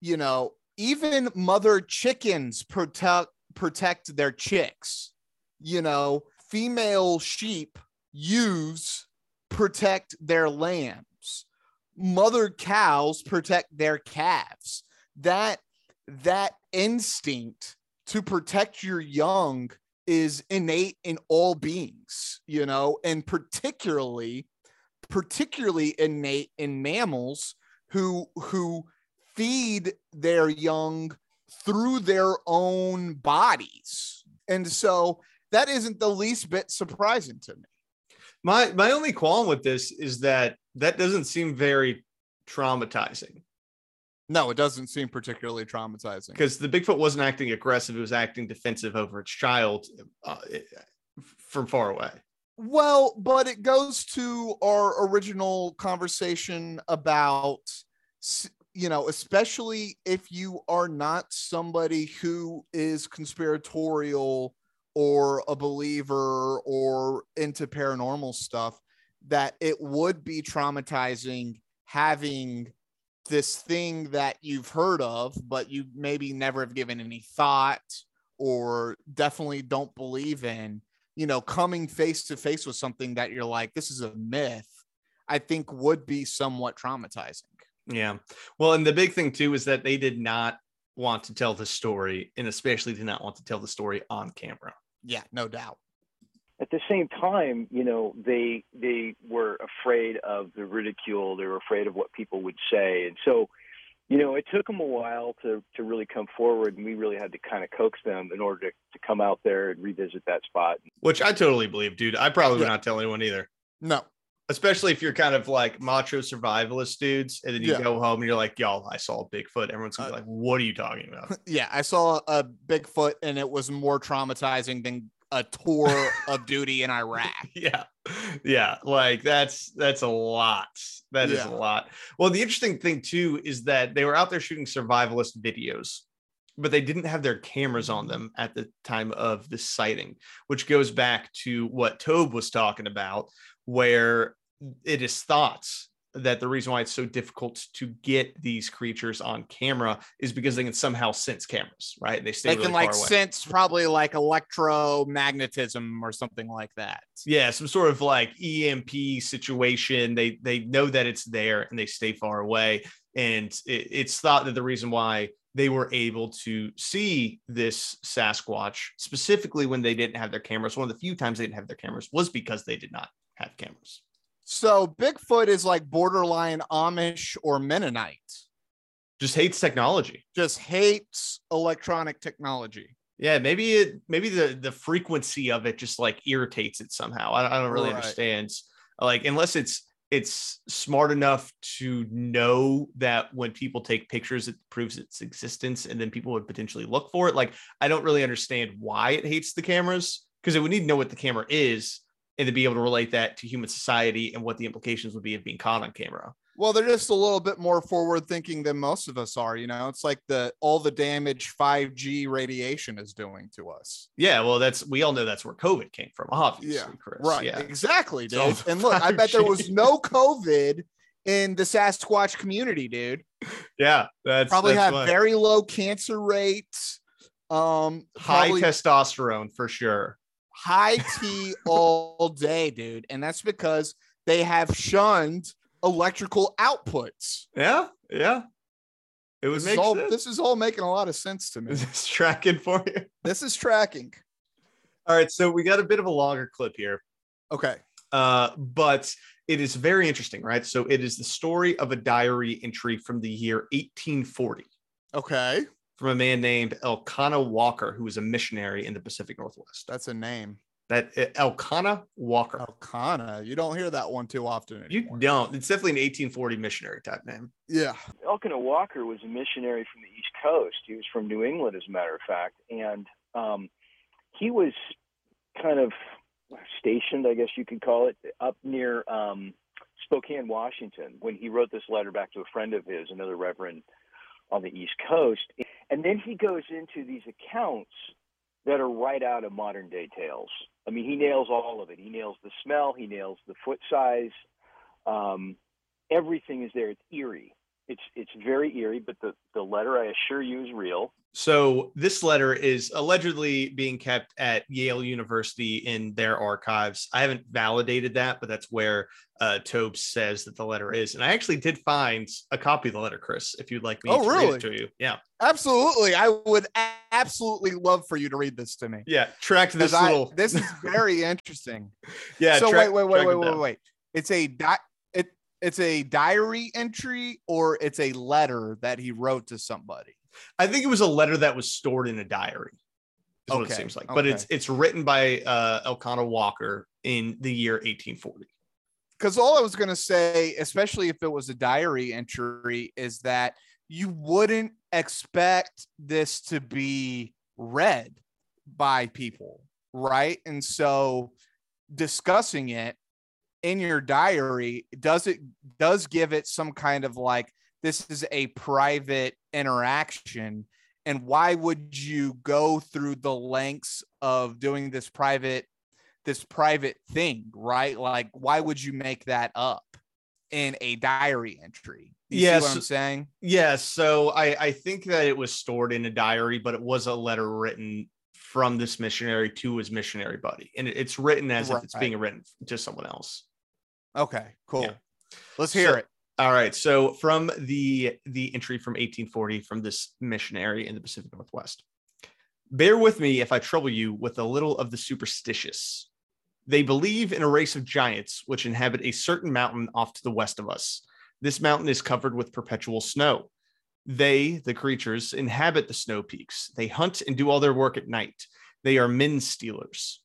you know, even mother chickens protect protect their chicks. You know, female sheep ewes protect their lambs. Mother cows protect their calves. That that instinct to protect your young is innate in all beings, you know, and particularly particularly innate in mammals who who feed their young through their own bodies. And so that isn't the least bit surprising to me. My my only qualm with this is that that doesn't seem very traumatizing No, it doesn't seem particularly traumatizing. because the Bigfoot wasn't acting aggressive; it was acting defensive over its child uh, from far away. Well, but it goes to our original conversation about, you know, especially if you are not somebody who is conspiratorial or a believer or into paranormal stuff, that it would be traumatizing having this thing that you've heard of, but you maybe never have given any thought or definitely don't believe in you know, coming face to face with something that you're like, this is a myth, I think would be somewhat traumatizing. Yeah. Well, and the big thing too is that they did not want to tell the story, and especially did not want to tell the story on camera. Yeah, no doubt. At the same time, you know, they they were afraid of the ridicule. They were afraid of what people would say, and so, you know, it took them a while to to really come forward, and we really had to kind of coax them in order to, to come out there and revisit that spot. Which I totally believe, dude. I probably would Yeah. not tell anyone either. No, Especially if you're kind of like macho survivalist dudes, and then you Yeah. go home and you're like, "Y'all, I saw a Bigfoot." Everyone's gonna be Uh, like, "What are you talking about?" yeah, I saw a Bigfoot and it was more traumatizing than a tour of duty in Iraq. yeah yeah like that's that's a lot That is Yeah. a lot well the interesting thing too is that they were out there shooting survivalist videos but they didn't have their cameras on them at the time of the sighting which goes back to what tobe was talking about where it is thought that the reason why it's so difficult to get these creatures on camera is because they can somehow sense cameras right? They stay They really can like sense probably like electromagnetism or something like that. yeah some sort of like emp situation. They they know that it's there and they stay far away. And it, it's thought that the reason why they were able to see this sasquatch specifically when they didn't have their cameras one of the few times they didn't have their cameras was because they did not have cameras So Bigfoot is like borderline Amish or Mennonite. just hates technology Just hates electronic technology. yeah maybe it maybe the the frequency of it just like irritates it somehow i, I don't really Right. understand like unless it's it's smart enough to know that when people take pictures it proves its existence and then people would potentially look for it like i don't really understand why it hates the cameras because it would need to know what the camera is and to be able to relate that to human society and what the implications would be of being caught on camera Well, they're just a little bit more forward thinking than most of us are. You know, it's like the all the damage 5G radiation is doing to us. yeah well that's we all know that's where covid came from obviously chris Right. yeah Exactly, dude. And look, I bet there was no COVID in the Sasquatch community, dude. yeah that's Probably that's have very low cancer rates. Um, high probably testosterone for sure. High tea all day, dude. And that's because they have shunned electrical outputs. Yeah, yeah. It was This is, all, sense. this is all making a lot of sense to me. Is this tracking for you? This is tracking. All right, so we got a bit of a longer clip here, Okay. uh, but it is very interesting, right? So it is the story of a diary entry from the year 1840 Okay. From a man named Elkanah Walker, who was a missionary in the Pacific Northwest. That's a name. That uh, Elkanah Walker. Elkanah. You don't hear that one too often. You don't. It's definitely an 1840 missionary type name. Yeah. Elkanah Walker was a missionary from the East Coast. He was from New England, as a matter of fact, and um, he was kind of stationed, I guess you could call it, up near um, Spokane, Washington, when he wrote this letter back to a friend of his, another reverend on the East Coast. And then he goes into these accounts that are right out of modern day tales. I mean, he nails all of it. He nails the smell, he nails the foot size. Um, everything is there. It's eerie. It's it's very eerie, but the, the letter I assure you is real. So this letter is allegedly being kept at Yale University in their archives. I haven't validated that, but that's where uh, Tobe says that the letter is. And I actually did find a copy of the letter, Chris, if you'd like me Oh, to read it to you. Yeah. Absolutely. I would absolutely love for you to read this to me. Yeah. Track this 'Cause I- little. this is very interesting. yeah. so track- wait, wait, wait, wait, wait, wait. It's a di- it it's a diary entry or it's a letter that he wrote to somebody. I think it was a letter that was stored in a diary. Is what it seems like. But it's it's written by uh, Elkanah Walker in the year 1840. Because all I was gonna say, especially if it was a diary entry, is that you wouldn't expect this to be read by people, right? And so discussing it in your diary does it does give it some kind of like this is a private interaction and why would you go through the lengths of doing this private this private thing right like why would you make that up in a diary entry you Yes. see what i'm saying Yeah, so I, I think that it was stored in a diary, but it was a letter written from this missionary to his missionary buddy. And it's written as if it's being written to someone else. okay cool Yeah. let's hear So- it All right. So from the the entry from 1840 from this missionary in the Pacific Northwest. Bear with me if I trouble you with a little of the superstitious. They believe in a race of giants which inhabit a certain mountain off to the west of us. This mountain is covered with perpetual snow. They, the creatures, inhabit the snow peaks. They hunt and do all their work at night. They are men stealers.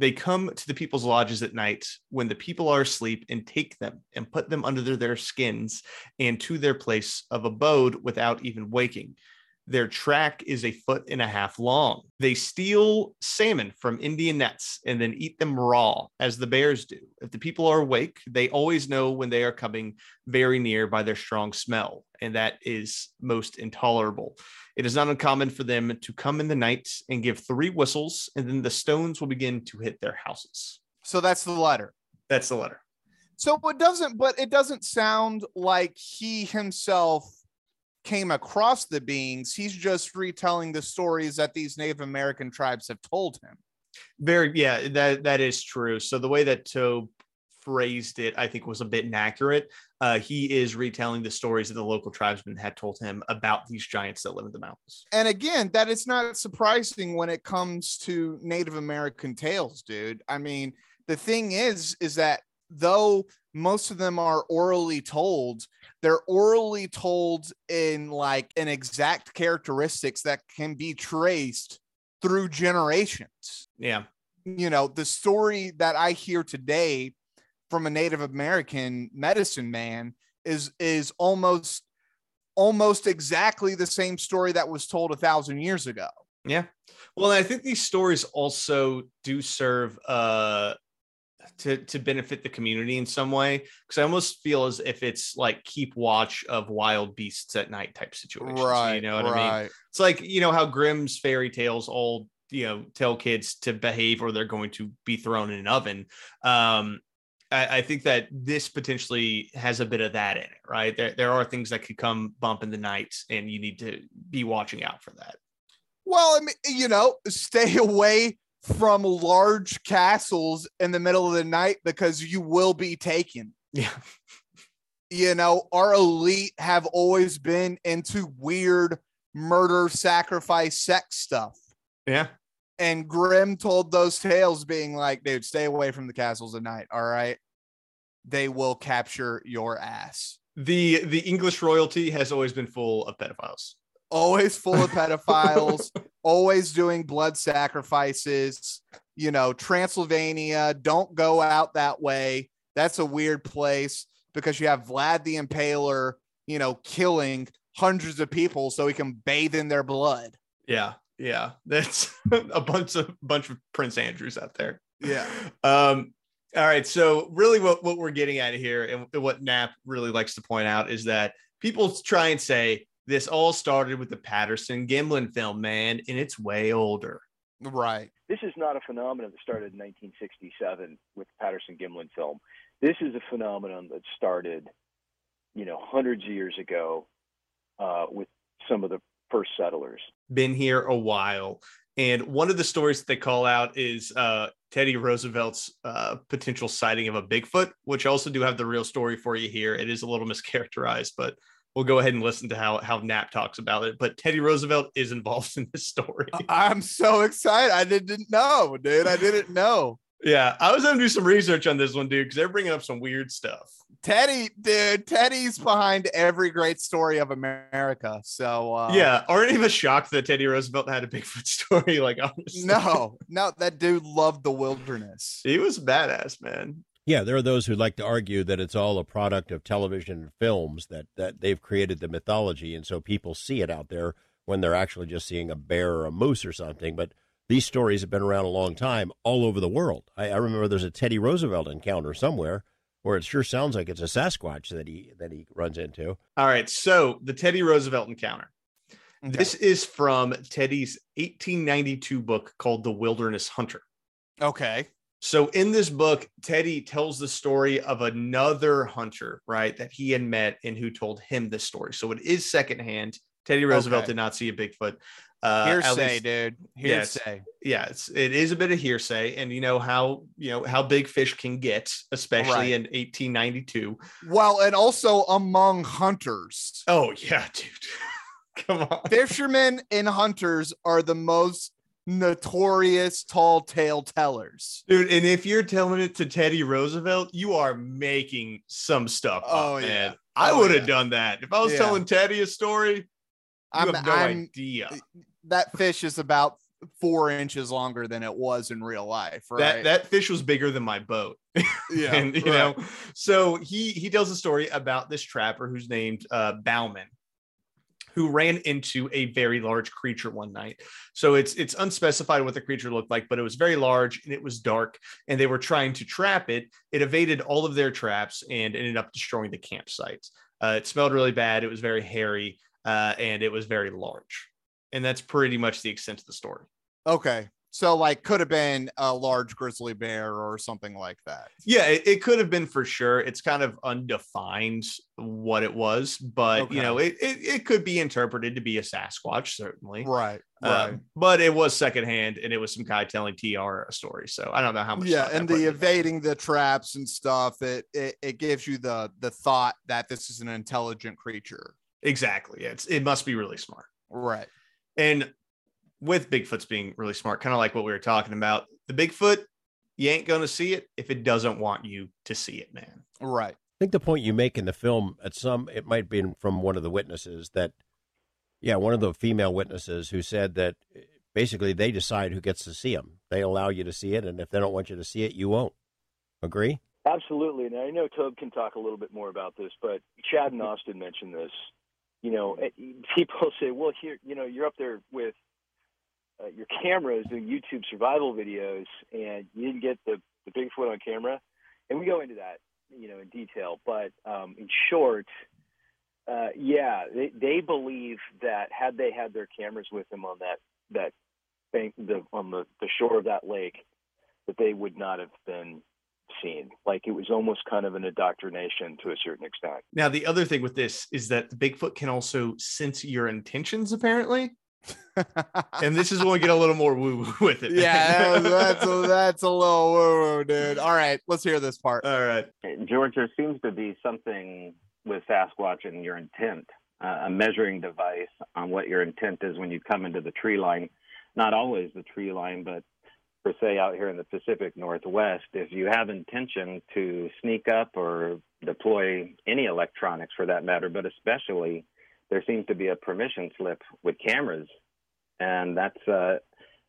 They come to the people's lodges at night when the people are asleep and take them and put them under their skins and to their place of abode without even waking. Their track is a foot and a half long. They steal salmon from Indian nets and then eat them raw, as the bears do. If the people are awake, they always know when they are coming very near by their strong smell, and that is most intolerable. It is not uncommon for them to come in the night and give three whistles, and then the stones will begin to hit their houses. so that's the letter That's the letter. So it doesn't, but it doesn't sound like he himself came across the beings. He's just retelling the stories that these Native American tribes have told him. Very, yeah, that that is true. So the way that Tobe phrased it, I think, was a bit inaccurate. Uh, he is retelling the stories that the local tribesmen had told him about these giants that live in the mountains. And again, that is not surprising when it comes to Native American tales, dude. I mean, the thing is, is that though most of them are orally told, they're orally told in like an exact characteristics that can be traced through generations. Yeah, you know, the story that I hear today from a Native American medicine man is is almost almost exactly the same story that was told a thousand years ago. yeah. Well, I think these stories also do serve uh, to to benefit the community in some way because I almost feel as if it's like keep watch of wild beasts at night type situations. You know what I mean? It's like you know how Grimm's fairy tales all you know tell kids to behave or they're going to be thrown in an oven. Um, I, I think that this potentially has a bit of that in it, right? There, there are things that could come bump in the night, and you need to be watching out for that. Well, I mean, you know, stay away from large castles in the middle of the night because you will be taken. Yeah, You know, our elite have always been into weird murder, sacrifice, sex stuff. yeah, and Grimm told those tales, being like, dude, stay away from the castles at night. All right. They will capture your ass. the the English royalty has always been full of pedophiles. Always full of pedophiles, always doing blood sacrifices. You know, Transylvania, don't go out that way. That's a weird place because you have Vlad the Impaler, you know, killing hundreds of people so he can bathe in their blood. Yeah, yeah, that's a bunch of bunch of Prince Andrews out there. Yeah. Um, all right. So really what, what we're getting at here and what Knapp really likes to point out is that people try and say this all started with the Patterson Gimlin film, man, and it's way older. Right. This is not a phenomenon that started in 1967 with the Patterson Gimlin film. This is a phenomenon that started, you know, hundreds of years ago uh, with some of the first settlers. been here a while. And one of the stories that they call out is uh, Teddy Roosevelt's uh, potential sighting of a Bigfoot, which I also do have the real story for you here. It is a little mischaracterized, but we'll go ahead and listen to how how Knapp talks about it. But Teddy Roosevelt is involved in this story. I'm so excited. I didn't know, dude. I didn't know. yeah, I was going to do some research on this one, dude, because they're bringing up some weird stuff. Teddy, dude, Teddy's behind every great story of America. So uh, yeah, aren't even shocked that Teddy Roosevelt had a Bigfoot story. Like, honestly, no, no, that dude loved the wilderness. he was badass, man. Yeah, there are those who like to argue that it's all a product of television and films that that they've created the mythology, and so people see it out there when they're actually just seeing a bear or a moose or something. But these stories have been around a long time, all over the world. I, I remember there's a Teddy Roosevelt encounter somewhere where it sure sounds like it's a Sasquatch that he that he runs into. All right, so the Teddy Roosevelt encounter. Okay. This is from Teddy's 1892 book called The Wilderness Hunter. okay. So in this book, Teddy tells the story of another hunter, right, that he had met and who told him this story. So it is secondhand. Teddy Roosevelt Okay. did not see a Bigfoot. Uh, at Hearsay, least- dude. Yes. Hearsay. yeah, it's it is a bit of hearsay, and you know how you know how big fish can get, especially Right. in 1892. Well, and also among hunters. Oh yeah, dude, come on. Fishermen and hunters are the most notorious tall tale tellers. Dude, and if you're telling it to Teddy Roosevelt, you are making some stuff. Oh, up, yeah. man. I Oh, would have yeah. done that. If I was Yeah. telling Teddy a story, I'm, have no I'm idea. that fish is about four inches longer than it was in real life, right? That that fish was bigger than my boat. yeah, and you right. know, so he he tells a story about this trapper who's named uh Bauman, who ran into a very large creature one night. So it's it's unspecified what the creature looked like, but it was very large and it was dark, and they were trying to trap it. It evaded all of their traps and ended up destroying the campsite. Uh, it smelled really bad. It was very hairy, uh, and it was very large. And that's pretty much the extent of the story. Okay. So like could have been a large grizzly bear or something like that. Yeah, it, it could have been for sure. It's kind of undefined what it was, but Okay. you know, it, it it could be interpreted to be a Sasquatch, certainly. Right. Uh, but it was secondhand, and it was some guy telling TR a story. So I don't know how much. yeah, and the evading the traps and stuff, it, it it gives you the the thought that this is an intelligent creature. exactly. It's it must be really smart. Right. And with Bigfoot's being really smart, kind of like what we were talking about, the Bigfoot, you ain't gonna see it if it doesn't want you to see it, man. Right. I think the point you make in the film, at some, it might be from one of the witnesses that, yeah, one of the female witnesses who said that basically they decide who gets to see them. They allow you to see it, and if they don't want you to see it, you won't. Agree? Absolutely. And I know Tobe can talk a little bit more about this, but Chad and Austin mentioned this. You know, eh, people say, well, here, you know, you're up there with uh, your cameras doing YouTube survival videos and you didn't get the, the Bigfoot on camera. And we go into that, you know, in detail. But um, in short, uh, yeah, they, they believe that had they had their cameras with them on that, that bank, the, on the, the shore of that lake, that they would not have been seen. Like it was almost kind of an indoctrination to a certain extent. Now, the other thing with this is that the Bigfoot can also sense your intentions, apparently. And this is when we get a little more woo woo with it. yeah, that's, that's a, that's a little woo woo, dude. All right, let's hear this part. All right. George, there seems to be something with Sasquatch and your intent, uh, a measuring device on what your intent is when you come into the tree line. Not always the tree line, but per se out here in the Pacific Northwest, if you have intention to sneak up or deploy any electronics for that matter, but especially there seems to be a permission slip with cameras, and that's uh,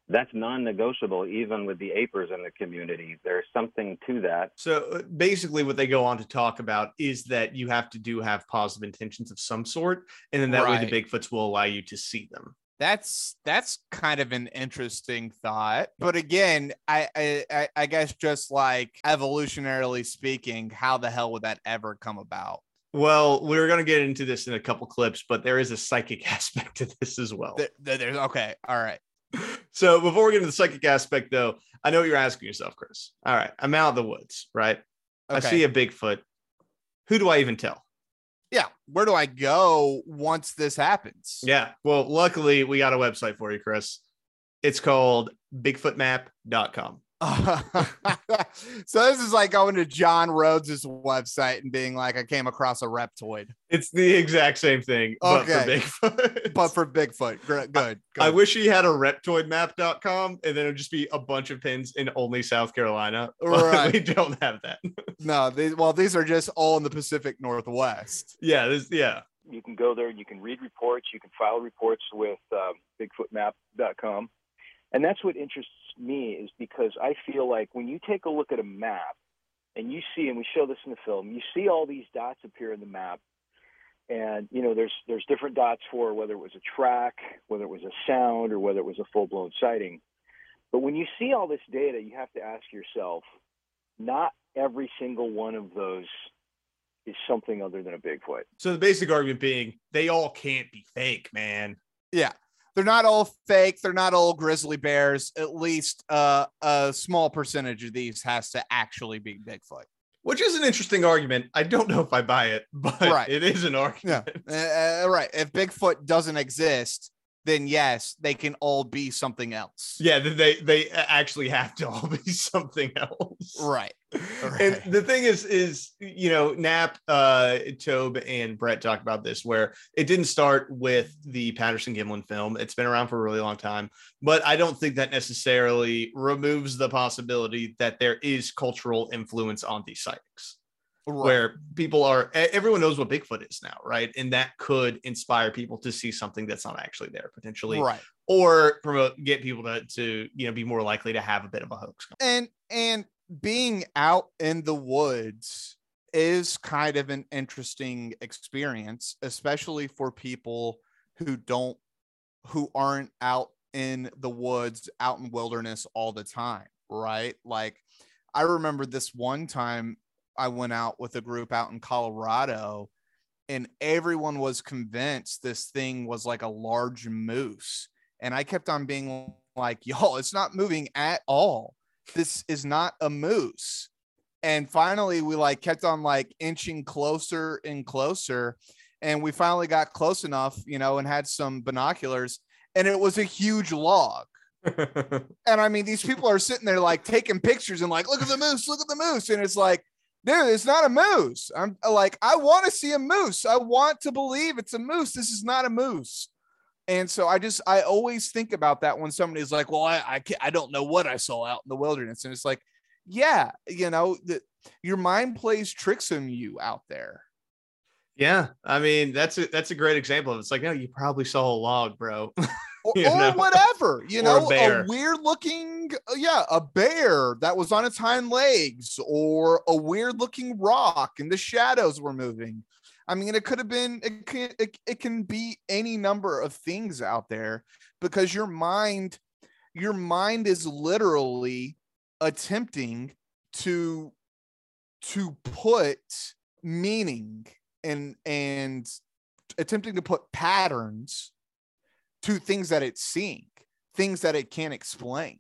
that's non-negotiable even with the apers in the community. There's something to that. So uh, basically, what they go on to talk about is that you have to do have positive intentions of some sort, and then that way the Right. Bigfoots will allow you to see them. That's that's kind of an interesting thought, but again, I I, I- I guess just like evolutionarily speaking, how the hell would that ever come about? Well, we're going to get into this in a couple clips, but there is a psychic aspect to this as well. Th- th- there's okay, all right. So before we get into the psychic aspect, though, I know what you're asking yourself, Chris. All right, I'm out of the woods, right? I see a Bigfoot. Who do I even tell? yeah, where do I go once this happens? Yeah. Well, luckily we got a website for you, Chris. It's called bigfootmap.com. so this is like going to John Rhodes' website and being like, I came across a reptoid. It's the exact same thing, but for Okay. Bigfoot. But for Bigfoot. Good. Good. I good. wish he had a reptoidmap.com and then it would just be a bunch of pins in only South Carolina. Right. we don't have that. no, these well, these are just all in the Pacific Northwest. yeah, this yeah. You can go there and you can read reports. You can file reports with um, BigfootMap.com. And that's what interests me is because I feel like when you take a look at a map and you see, and we show this in the film, you see all these dots appear in the map. And you know, there's there's different dots for whether it was a track, whether it was a sound, or whether it was a full blown sighting. But when you see all this data, you have to ask yourself, not every single one of those is something other than a Bigfoot. So the basic argument being they all can't be fake, man. Yeah. They're not all fake. They're not all grizzly bears. At least uh, a small percentage of these has to actually be Bigfoot. Which is an interesting argument. I don't know if I buy it, but Right. it is an argument. Uh, uh, right. If Bigfoot doesn't exist, then yes, they can all be something else. Yeah, they they actually have to all be something else. Right. And the thing is, is you know, Knapp, uh, Tobe, and Brett talked about this, where it didn't start with the Patterson Gimlin film. It's been around for a really long time, but I don't think that necessarily removes the possibility that there is cultural influence on these sightings. Right. where people are everyone knows what Bigfoot is now, right? And that could inspire people to see something that's not actually there potentially, right. or promote get people to to you know be more likely to have a bit of a hoax. and and being out in the woods is kind of an interesting experience especially for people who don't who aren't out in the woods out in wilderness all the time right like i remember this one time i went out with a group out in colorado and everyone was convinced this thing was like a large moose. And i kept on being like y'all it's not moving at all. This is not a moose. And finally we like kept on like inching closer and closer and we finally got close enough you know and had some binoculars and it was a huge log. And i mean these people are sitting there like taking pictures and like look at the moose look at the moose. And it's like dude it's not a moose i'm like i want to see a moose i want to believe it's a moose this is not a moose and so I just I always think about that when somebody's like, "Well, I I, can't, I don't know what I saw out in the wilderness," and it's like, yeah, you know, that your mind plays tricks on you out there. yeah, I mean that's a that's a great example. Of it's like, no, you probably saw a log, bro. or, You or whatever, you Or a know, a, weird looking, uh, yeah, a bear that was on its hind legs, or a weird looking rock, and the shadows were moving. I mean, it could have been, it can, it, it can be any number of things out there because your mind, your mind is literally attempting to, to put meaning and and attempting to put patterns to things that it's seeing, things that it can't explain.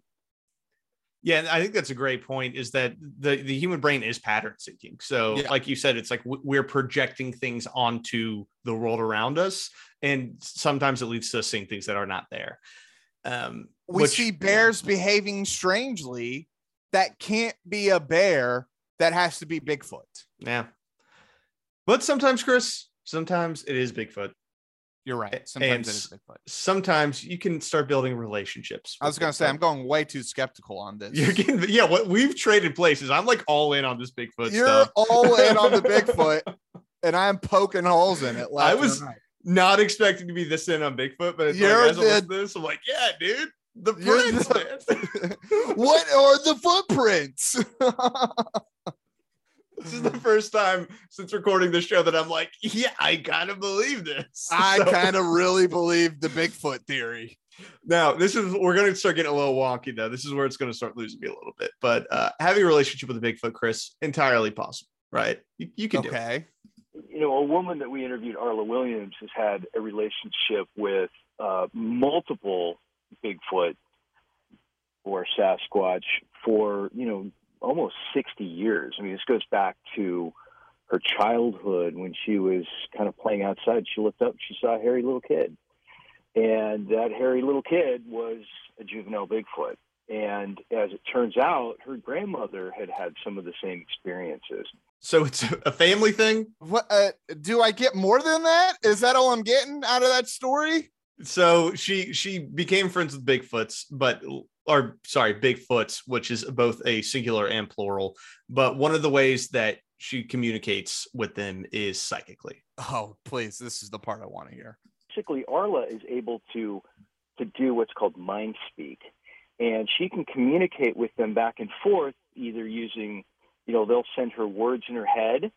Yeah, and I think that's a great point. Is that the the human brain is pattern seeking. So, Yeah. like you said, it's like we're projecting things onto the world around us, and sometimes it leads to us seeing things that are not there. Um, We which- see bears behaving strangely that can't be a bear, that has to be Bigfoot. Yeah, but sometimes, Chris, sometimes it is Bigfoot. You're right. Sometimes and it is Bigfoot. Sometimes you can start building relationships. I was gonna say I'm going way too skeptical on this. You're getting, yeah. What we've traded places. I'm like all in on this Bigfoot You're stuff. all in on the Bigfoot, and I'm poking holes in it. Left I was- right. Not expecting to be this in on Bigfoot, but it's You're like as I listen the- to this, I'm like, yeah, dude, the You're prints, the- what are the footprints? this is the first time since recording this show that I'm like, yeah, I gotta believe this. I So- kind of really believe the Bigfoot theory. now this is we're gonna start getting a little wonky though. This is where it's gonna start losing me a little bit. But uh, having a relationship with a Bigfoot, Chris, entirely possible, right? You, you can do. Okay. you know, a woman that we interviewed, Arla Williams, has had a relationship with uh, multiple Bigfoot or Sasquatch for, you know, almost 60 years. I mean, this goes back to her childhood when she was kind of playing outside. She looked up, she saw a hairy little kid, and that hairy little kid was a juvenile Bigfoot. And as it turns out, her grandmother had had some of the same experiences. So it's a family thing. What uh, do I get more than that? Is that all I'm getting out of that story? So she she became friends with Bigfoots, but or sorry, Bigfoots, which is both a singular and plural. But one of the ways that she communicates with them is psychically. Oh, please, this is the part I want to hear. Basically, Arla is able to to do what's called mind speak, and she can communicate with them back and forth, either using, you know, they'll send her words in her head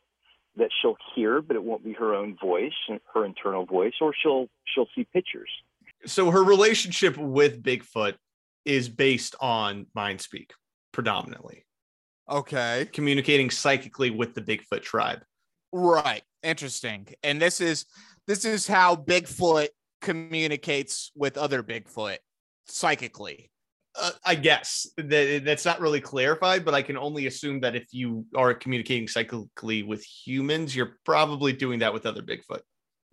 that she'll hear, but it won't be her own voice, her internal voice, or she'll she'll see pictures. So her relationship with Bigfoot is based on mind speak predominantly, Okay. communicating psychically with the Bigfoot tribe. Right. Interesting. And this is this is how Bigfoot communicates with other Bigfoot psychically. Uh, I guess that that's not really clarified, but I can only assume that if you are communicating psychically with humans, you're probably doing that with other Bigfoot.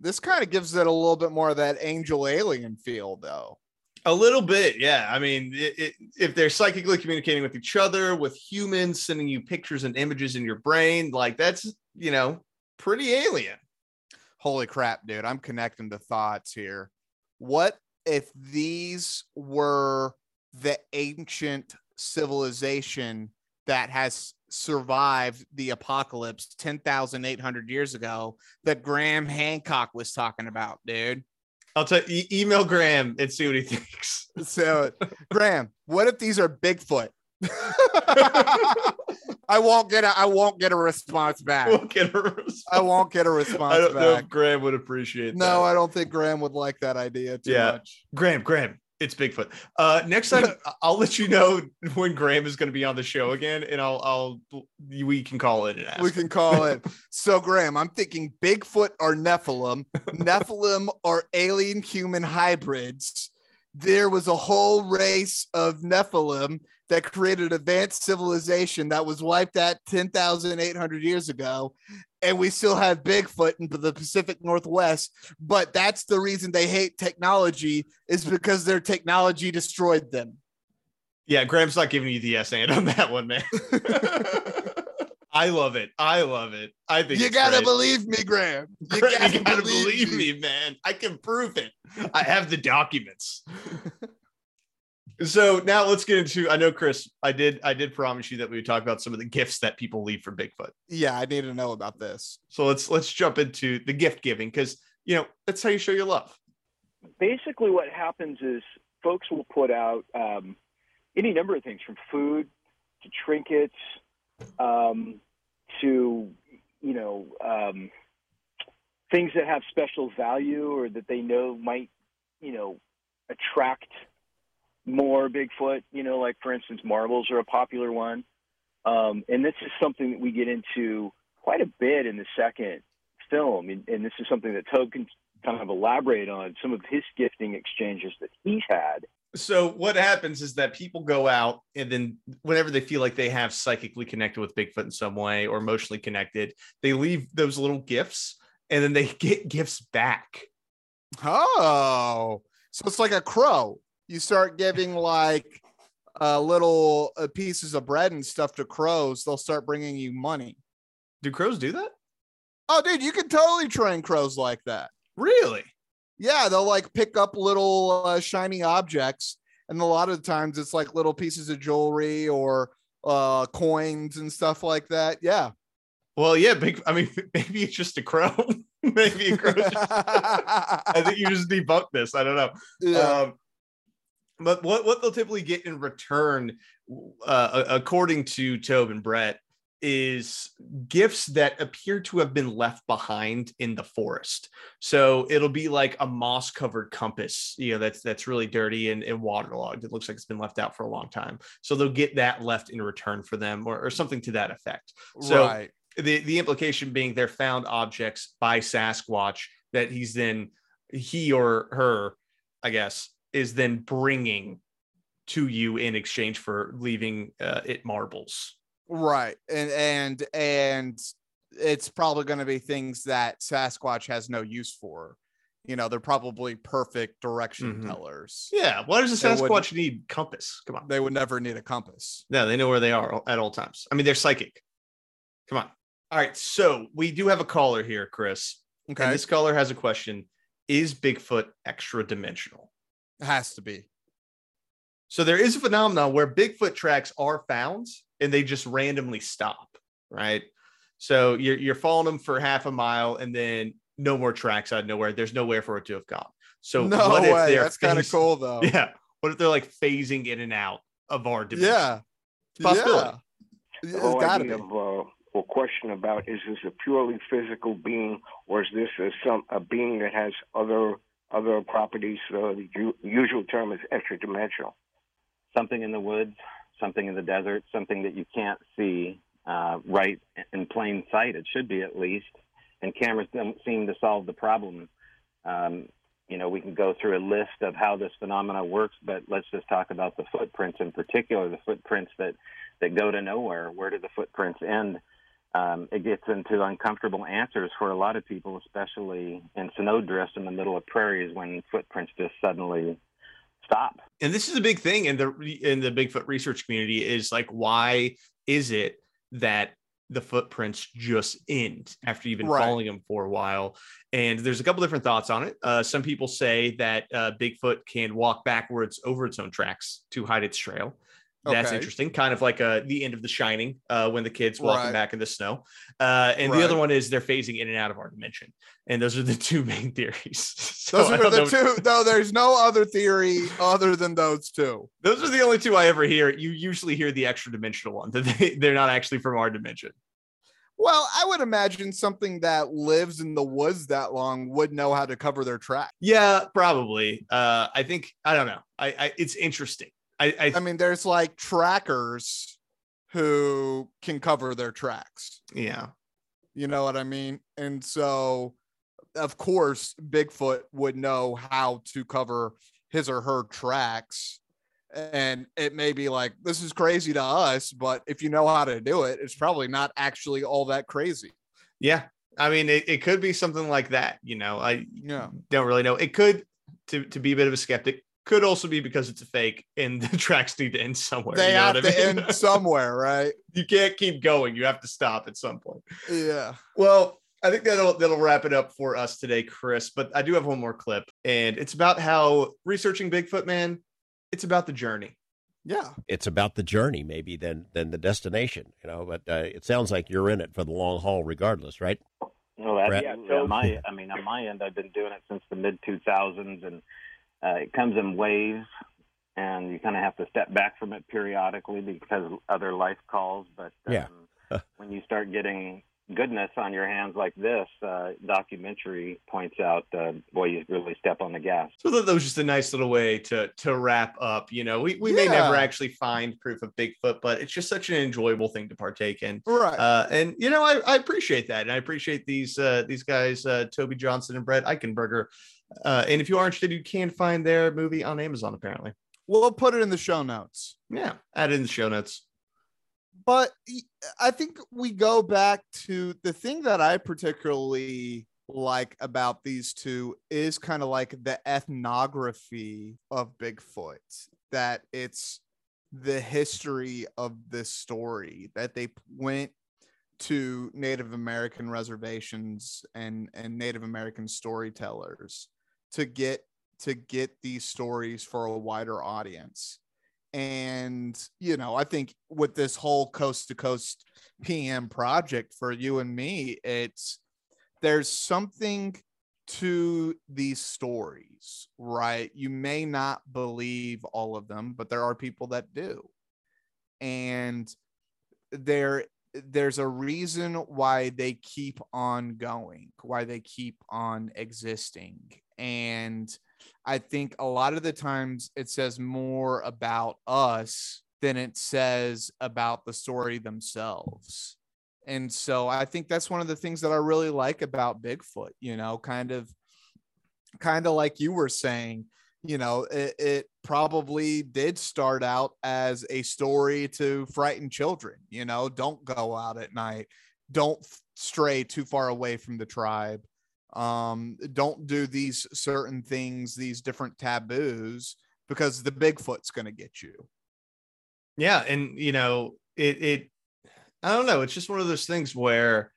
This kind of gives it a little bit more of that angel alien feel, though. A little bit, yeah. I mean, it, it, if they're psychically communicating with each other, with humans, sending you pictures and images in your brain, like that's you know pretty alien. Holy crap, dude. I'm connecting the thoughts here. What if these were the ancient civilization that has survived the apocalypse 10,800 years ago that Graham Hancock was talking about, dude? I'll tell e- email Graham and see what he thinks. So, Graham, what if these are Bigfoot? I won't get a I won't get a response back. We'll get a response. I won't get a I response don't know if Graham would appreciate that. No, that. I don't think Graham would like that idea too Yeah. much. Graham, Graham, it's Bigfoot. Uh, next time I'll let you know when Graham is going to be on the show again, and I'll I'll we can call it. We can call it. So, Graham, I'm thinking Bigfoot or Nephilim. Nephilim are alien human hybrids. There was a whole race of Nephilim that created advanced civilization that was wiped out 10,800 years ago. And we still have Bigfoot in the Pacific Northwest. But that's the reason they hate technology, is because their technology destroyed them. Yeah, Graham's not giving you the yes and on that one, man. I love it. I love it. I think You gotta great. believe me, Graham. You Graham, you gotta believe me, man. I can prove it. I have the documents. so now let's get into. I know, Chris. I did. I did promise you that we would talk about some of the gifts that people leave for Bigfoot. Yeah, I need to know about this. So let's let's jump into the gift giving because you know that's how you show your love. basically what happens is folks will put out um, any number of things from food to trinkets um, to you know um, things that have special value or that they know might you know attract more Bigfoot. You know, like for instance, marbles are a popular one, um, and this is something that we get into quite a bit in the second film, and, and this is something that Tobe can kind of elaborate on some of his gifting exchanges that he's had. So what happens is that people go out and then whenever they feel like they have psychically connected with Bigfoot in some way or emotionally connected, they leave those little gifts and then they get gifts back. Oh, so it's like a crow. You start giving like uh, little uh, pieces of bread and stuff to crows. They'll start bringing you money. Do crows do that? Oh, dude, you can totally train crows like that. Really? Yeah, they'll like pick up little uh, shiny objects, and a lot of the times it's like little pieces of jewelry or uh, coins and stuff like that. Yeah. Well, yeah, big I mean maybe it's just a crow. maybe a crow. just- I think you just debunked this. I don't know. yeah. Um, but what, what they'll typically get in return, uh, according to Tobe and Brett, is gifts that appear to have been left behind in the forest. So it'll be like a moss covered compass, you know, that's that's really dirty and, and waterlogged. It looks like it's been left out for a long time. So they'll get that left in return for them or, or something to that effect. So right. the the implication being they're found objects by Sasquatch that he's then he or her, I guess, is then bringing to you in exchange for leaving uh, it marbles. Right. And and and it's probably going to be things that Sasquatch has no use for. You know, they're probably perfect direction Mhm. tellers. Yeah. Why does a They would- Sasquatch need compass? Come on. They would never need a compass. No, they know where they are at all times. I mean, they're psychic. Come on. All right. So we do have a caller here, Chris. Okay. And this caller has a question Is Bigfoot extra dimensional? It has to be. So there is a phenomenon where Bigfoot tracks are found and they just randomly stop, right? So you're, you're following them for half a mile and then no more tracks out of nowhere. There's nowhere for it to have gone. So no what if way. they're That's kind of cool though. Yeah. What if they're like phasing in and out of our dimension? Yeah. Possibility. Yeah. The It's whole gotta idea be. of uh, or question about is this a purely physical being or is this a, some a being that has other other properties? So the usual term is extra dimensional. something in the woods, something in the desert, something that you can't see uh, right in plain sight. It should be at least. And cameras don't seem to solve the problem. Um, you know, we can go through a list of how this phenomena works, but let's just talk about the footprints in particular. The footprints that that go to nowhere. Where do the footprints end? Um, it gets into uncomfortable answers for a lot of people, especially in snowdrifts in the middle of prairies when footprints just suddenly stop. and this is a big thing in the in the Bigfoot research community is like why is it that the footprints just end after you've been Right. following them for a while and there's a couple different thoughts on it uh, some people say that uh, bigfoot can walk backwards over its own tracks to hide its trail that's Okay. interesting kind of like uh, the end of the shining uh, when the kids walking Right. back in the snow uh, and the other one is they're phasing in and out of our dimension and those are the two main theories So Those are the know- two. No, there's no other theory other than those two. Those are the only two I ever hear. You usually hear the extra dimensional one that they, they're not actually from our dimension. Well, I would imagine something that lives in the woods that long would know how to cover their track. Yeah, probably. Uh, I think I don't know. I, I it's interesting. I, I, I mean, there's like trackers who can cover their tracks. yeah. You know what I mean? And so, of course, Bigfoot would know how to cover his or her tracks. And it may be like, this is crazy to us, but if you know how to do it, it's probably not actually all that crazy. Yeah. I mean, it, it could be something like that. You know, I Yeah. don't really know. It could to to be a bit of a skeptic. Could also be because it's a fake and the tracks need to end somewhere. They you know have what I to mean? end somewhere, right? you can't keep going. You have to stop at some point. Yeah. Well, I think that'll that'll wrap it up for us today, Chris. But I do have one more clip, and it's about how researching Bigfoot, man, it's about the journey. Yeah. It's about the journey, maybe, than than the destination. You know, but uh, it sounds like you're in it for the long haul, regardless, right? Well, that's, yeah, Yeah, so- my, I mean, on my end, I've been doing it since the mid 2000s, and uh, it comes in waves, and you kind of have to step back from it periodically because other life calls. But um, Yeah. when you start getting goodness on your hands like this, uh, documentary points out, uh, boy, you really step on the gas. So that that was just a nice little way to to wrap up. You know, we, we may never actually find proof of Bigfoot, but it's just such an enjoyable thing to partake in. Right. Uh, and you know, I, I appreciate that, and I appreciate these uh, these guys, uh, Tobe Johnson and Brett Eichenberger. Uh, and if you are interested, you can find their movie on Amazon. Apparently, we'll put it in the show notes. yeah, add it in the show notes. but I think we go back to the thing that I particularly like about these two is kind of like the ethnography of Bigfoot, that it's the history of this story, that they went to Native American reservations and, and Native American storytellers to get to get these stories for a wider audience. And you know i think with this whole coast to coast pm project for you and me it's there's something to these stories right? You may not believe all of them but there are people that do. And there there's a reason why they keep on going why they keep on existing and I think a lot of the times it says more about us than it says about the story themselves. And so I think that's one of the things that I really like about Bigfoot, you know, kind of kind of like you were saying, you know, it, it probably did start out as a story to frighten children, you know, don't go out at night. don't stray too far away from the tribe. Um, don't do these certain things, these different taboos, because the Bigfoot's going to get you. Yeah, and you know, it it I don't know, it's just one of those things where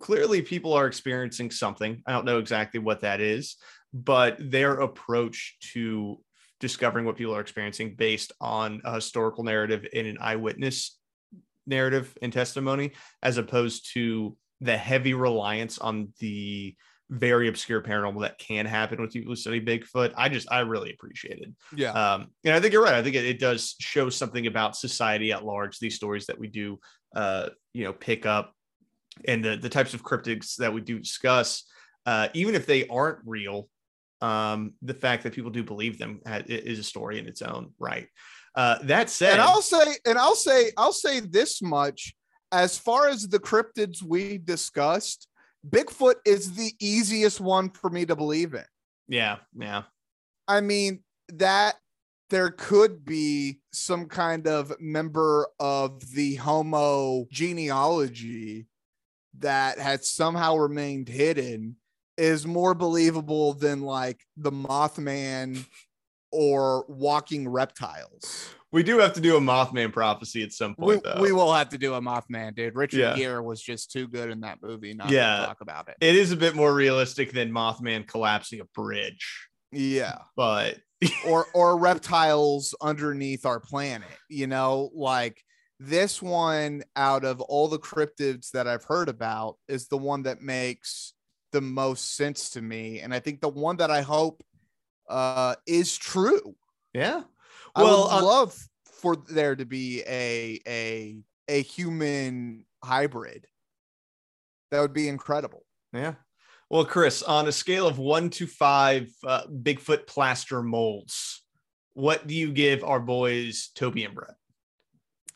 clearly people are experiencing something. I don't know exactly what that is, but their approach to discovering what people are experiencing based on a historical narrative and an eyewitness narrative and testimony as opposed to the heavy reliance on the very obscure paranormal that can happen with people who study Bigfoot. I just I really appreciated. Yeah. Um, and I think you're right. I think it, it does show something about society at large. These stories that we do, uh, you know, pick up, and the the types of cryptids that we do discuss, uh, even if they aren't real, um, the fact that people do believe them is a story in its own right. Uh, that said, and I'll say, and I'll say, I'll say this much: as far as the cryptids we discussed, Bigfoot is the easiest one for me to believe in. yeah, yeah, I mean, that there could be some kind of member of the Homo genealogy that has somehow remained hidden is more believable than like the Mothman or walking reptiles. We do have to do a Mothman prophecy at some We, point. though. we will have to do a Mothman, dude. Richard Yeah. Gere was just too good in that movie not Yeah. to talk about it. it is a bit more realistic than Mothman collapsing a bridge, Yeah. but or or reptiles underneath our planet you know like this one out of all the cryptids that i've heard about is the one that makes the most sense to me and i think the one that i hope uh is true yeah. I Well, would uh, love for there to be a a a human hybrid that would be incredible Yeah. Well, Chris, on a scale of one to five uh, Bigfoot plaster molds, what do you give our boys Tobe and Brett?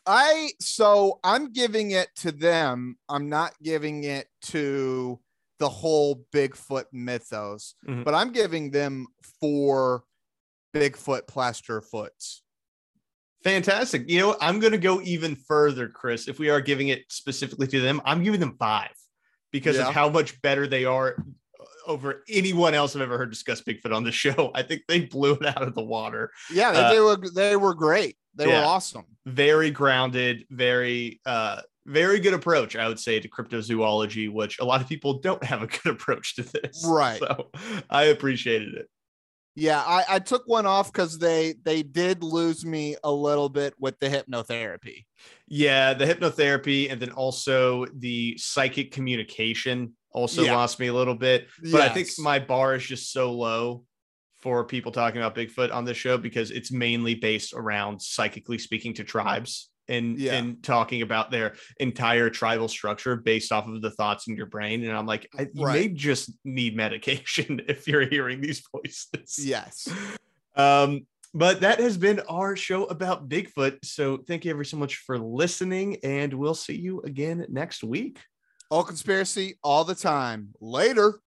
I so I'm giving it to them. I'm not giving it to the whole Bigfoot mythos, Mhm. but I'm giving them four Bigfoot plaster foots. Fantastic. You know. I'm going to go even further, Chris. If we are giving it specifically to them, I'm giving them five because Yeah. of how much better they are over anyone else I've ever heard discuss Bigfoot on the show. I think they blew it out of the water. Yeah, they, Uh, they were they were great. They yeah. were awesome. very grounded, very uh very good approach, I would say, to cryptozoology, which a lot of people don't have a good approach to this. Right. So I appreciated it. Yeah, I, I took one off because they they did lose me a little bit with the hypnotherapy. Yeah, the hypnotherapy and then also the psychic communication also Yeah. lost me a little bit. But I think my bar is just so low for people talking about Bigfoot on this show because it's mainly based around psychically speaking to tribes and Yeah. and talking about their entire tribal structure based off of the thoughts in your brain. And I'm like, I, you may just need medication if you're hearing these voices. Yes. Um, but that has been our show about Bigfoot. So thank you ever so much for listening, and we'll see you again next week. All conspiracy all the time. Later.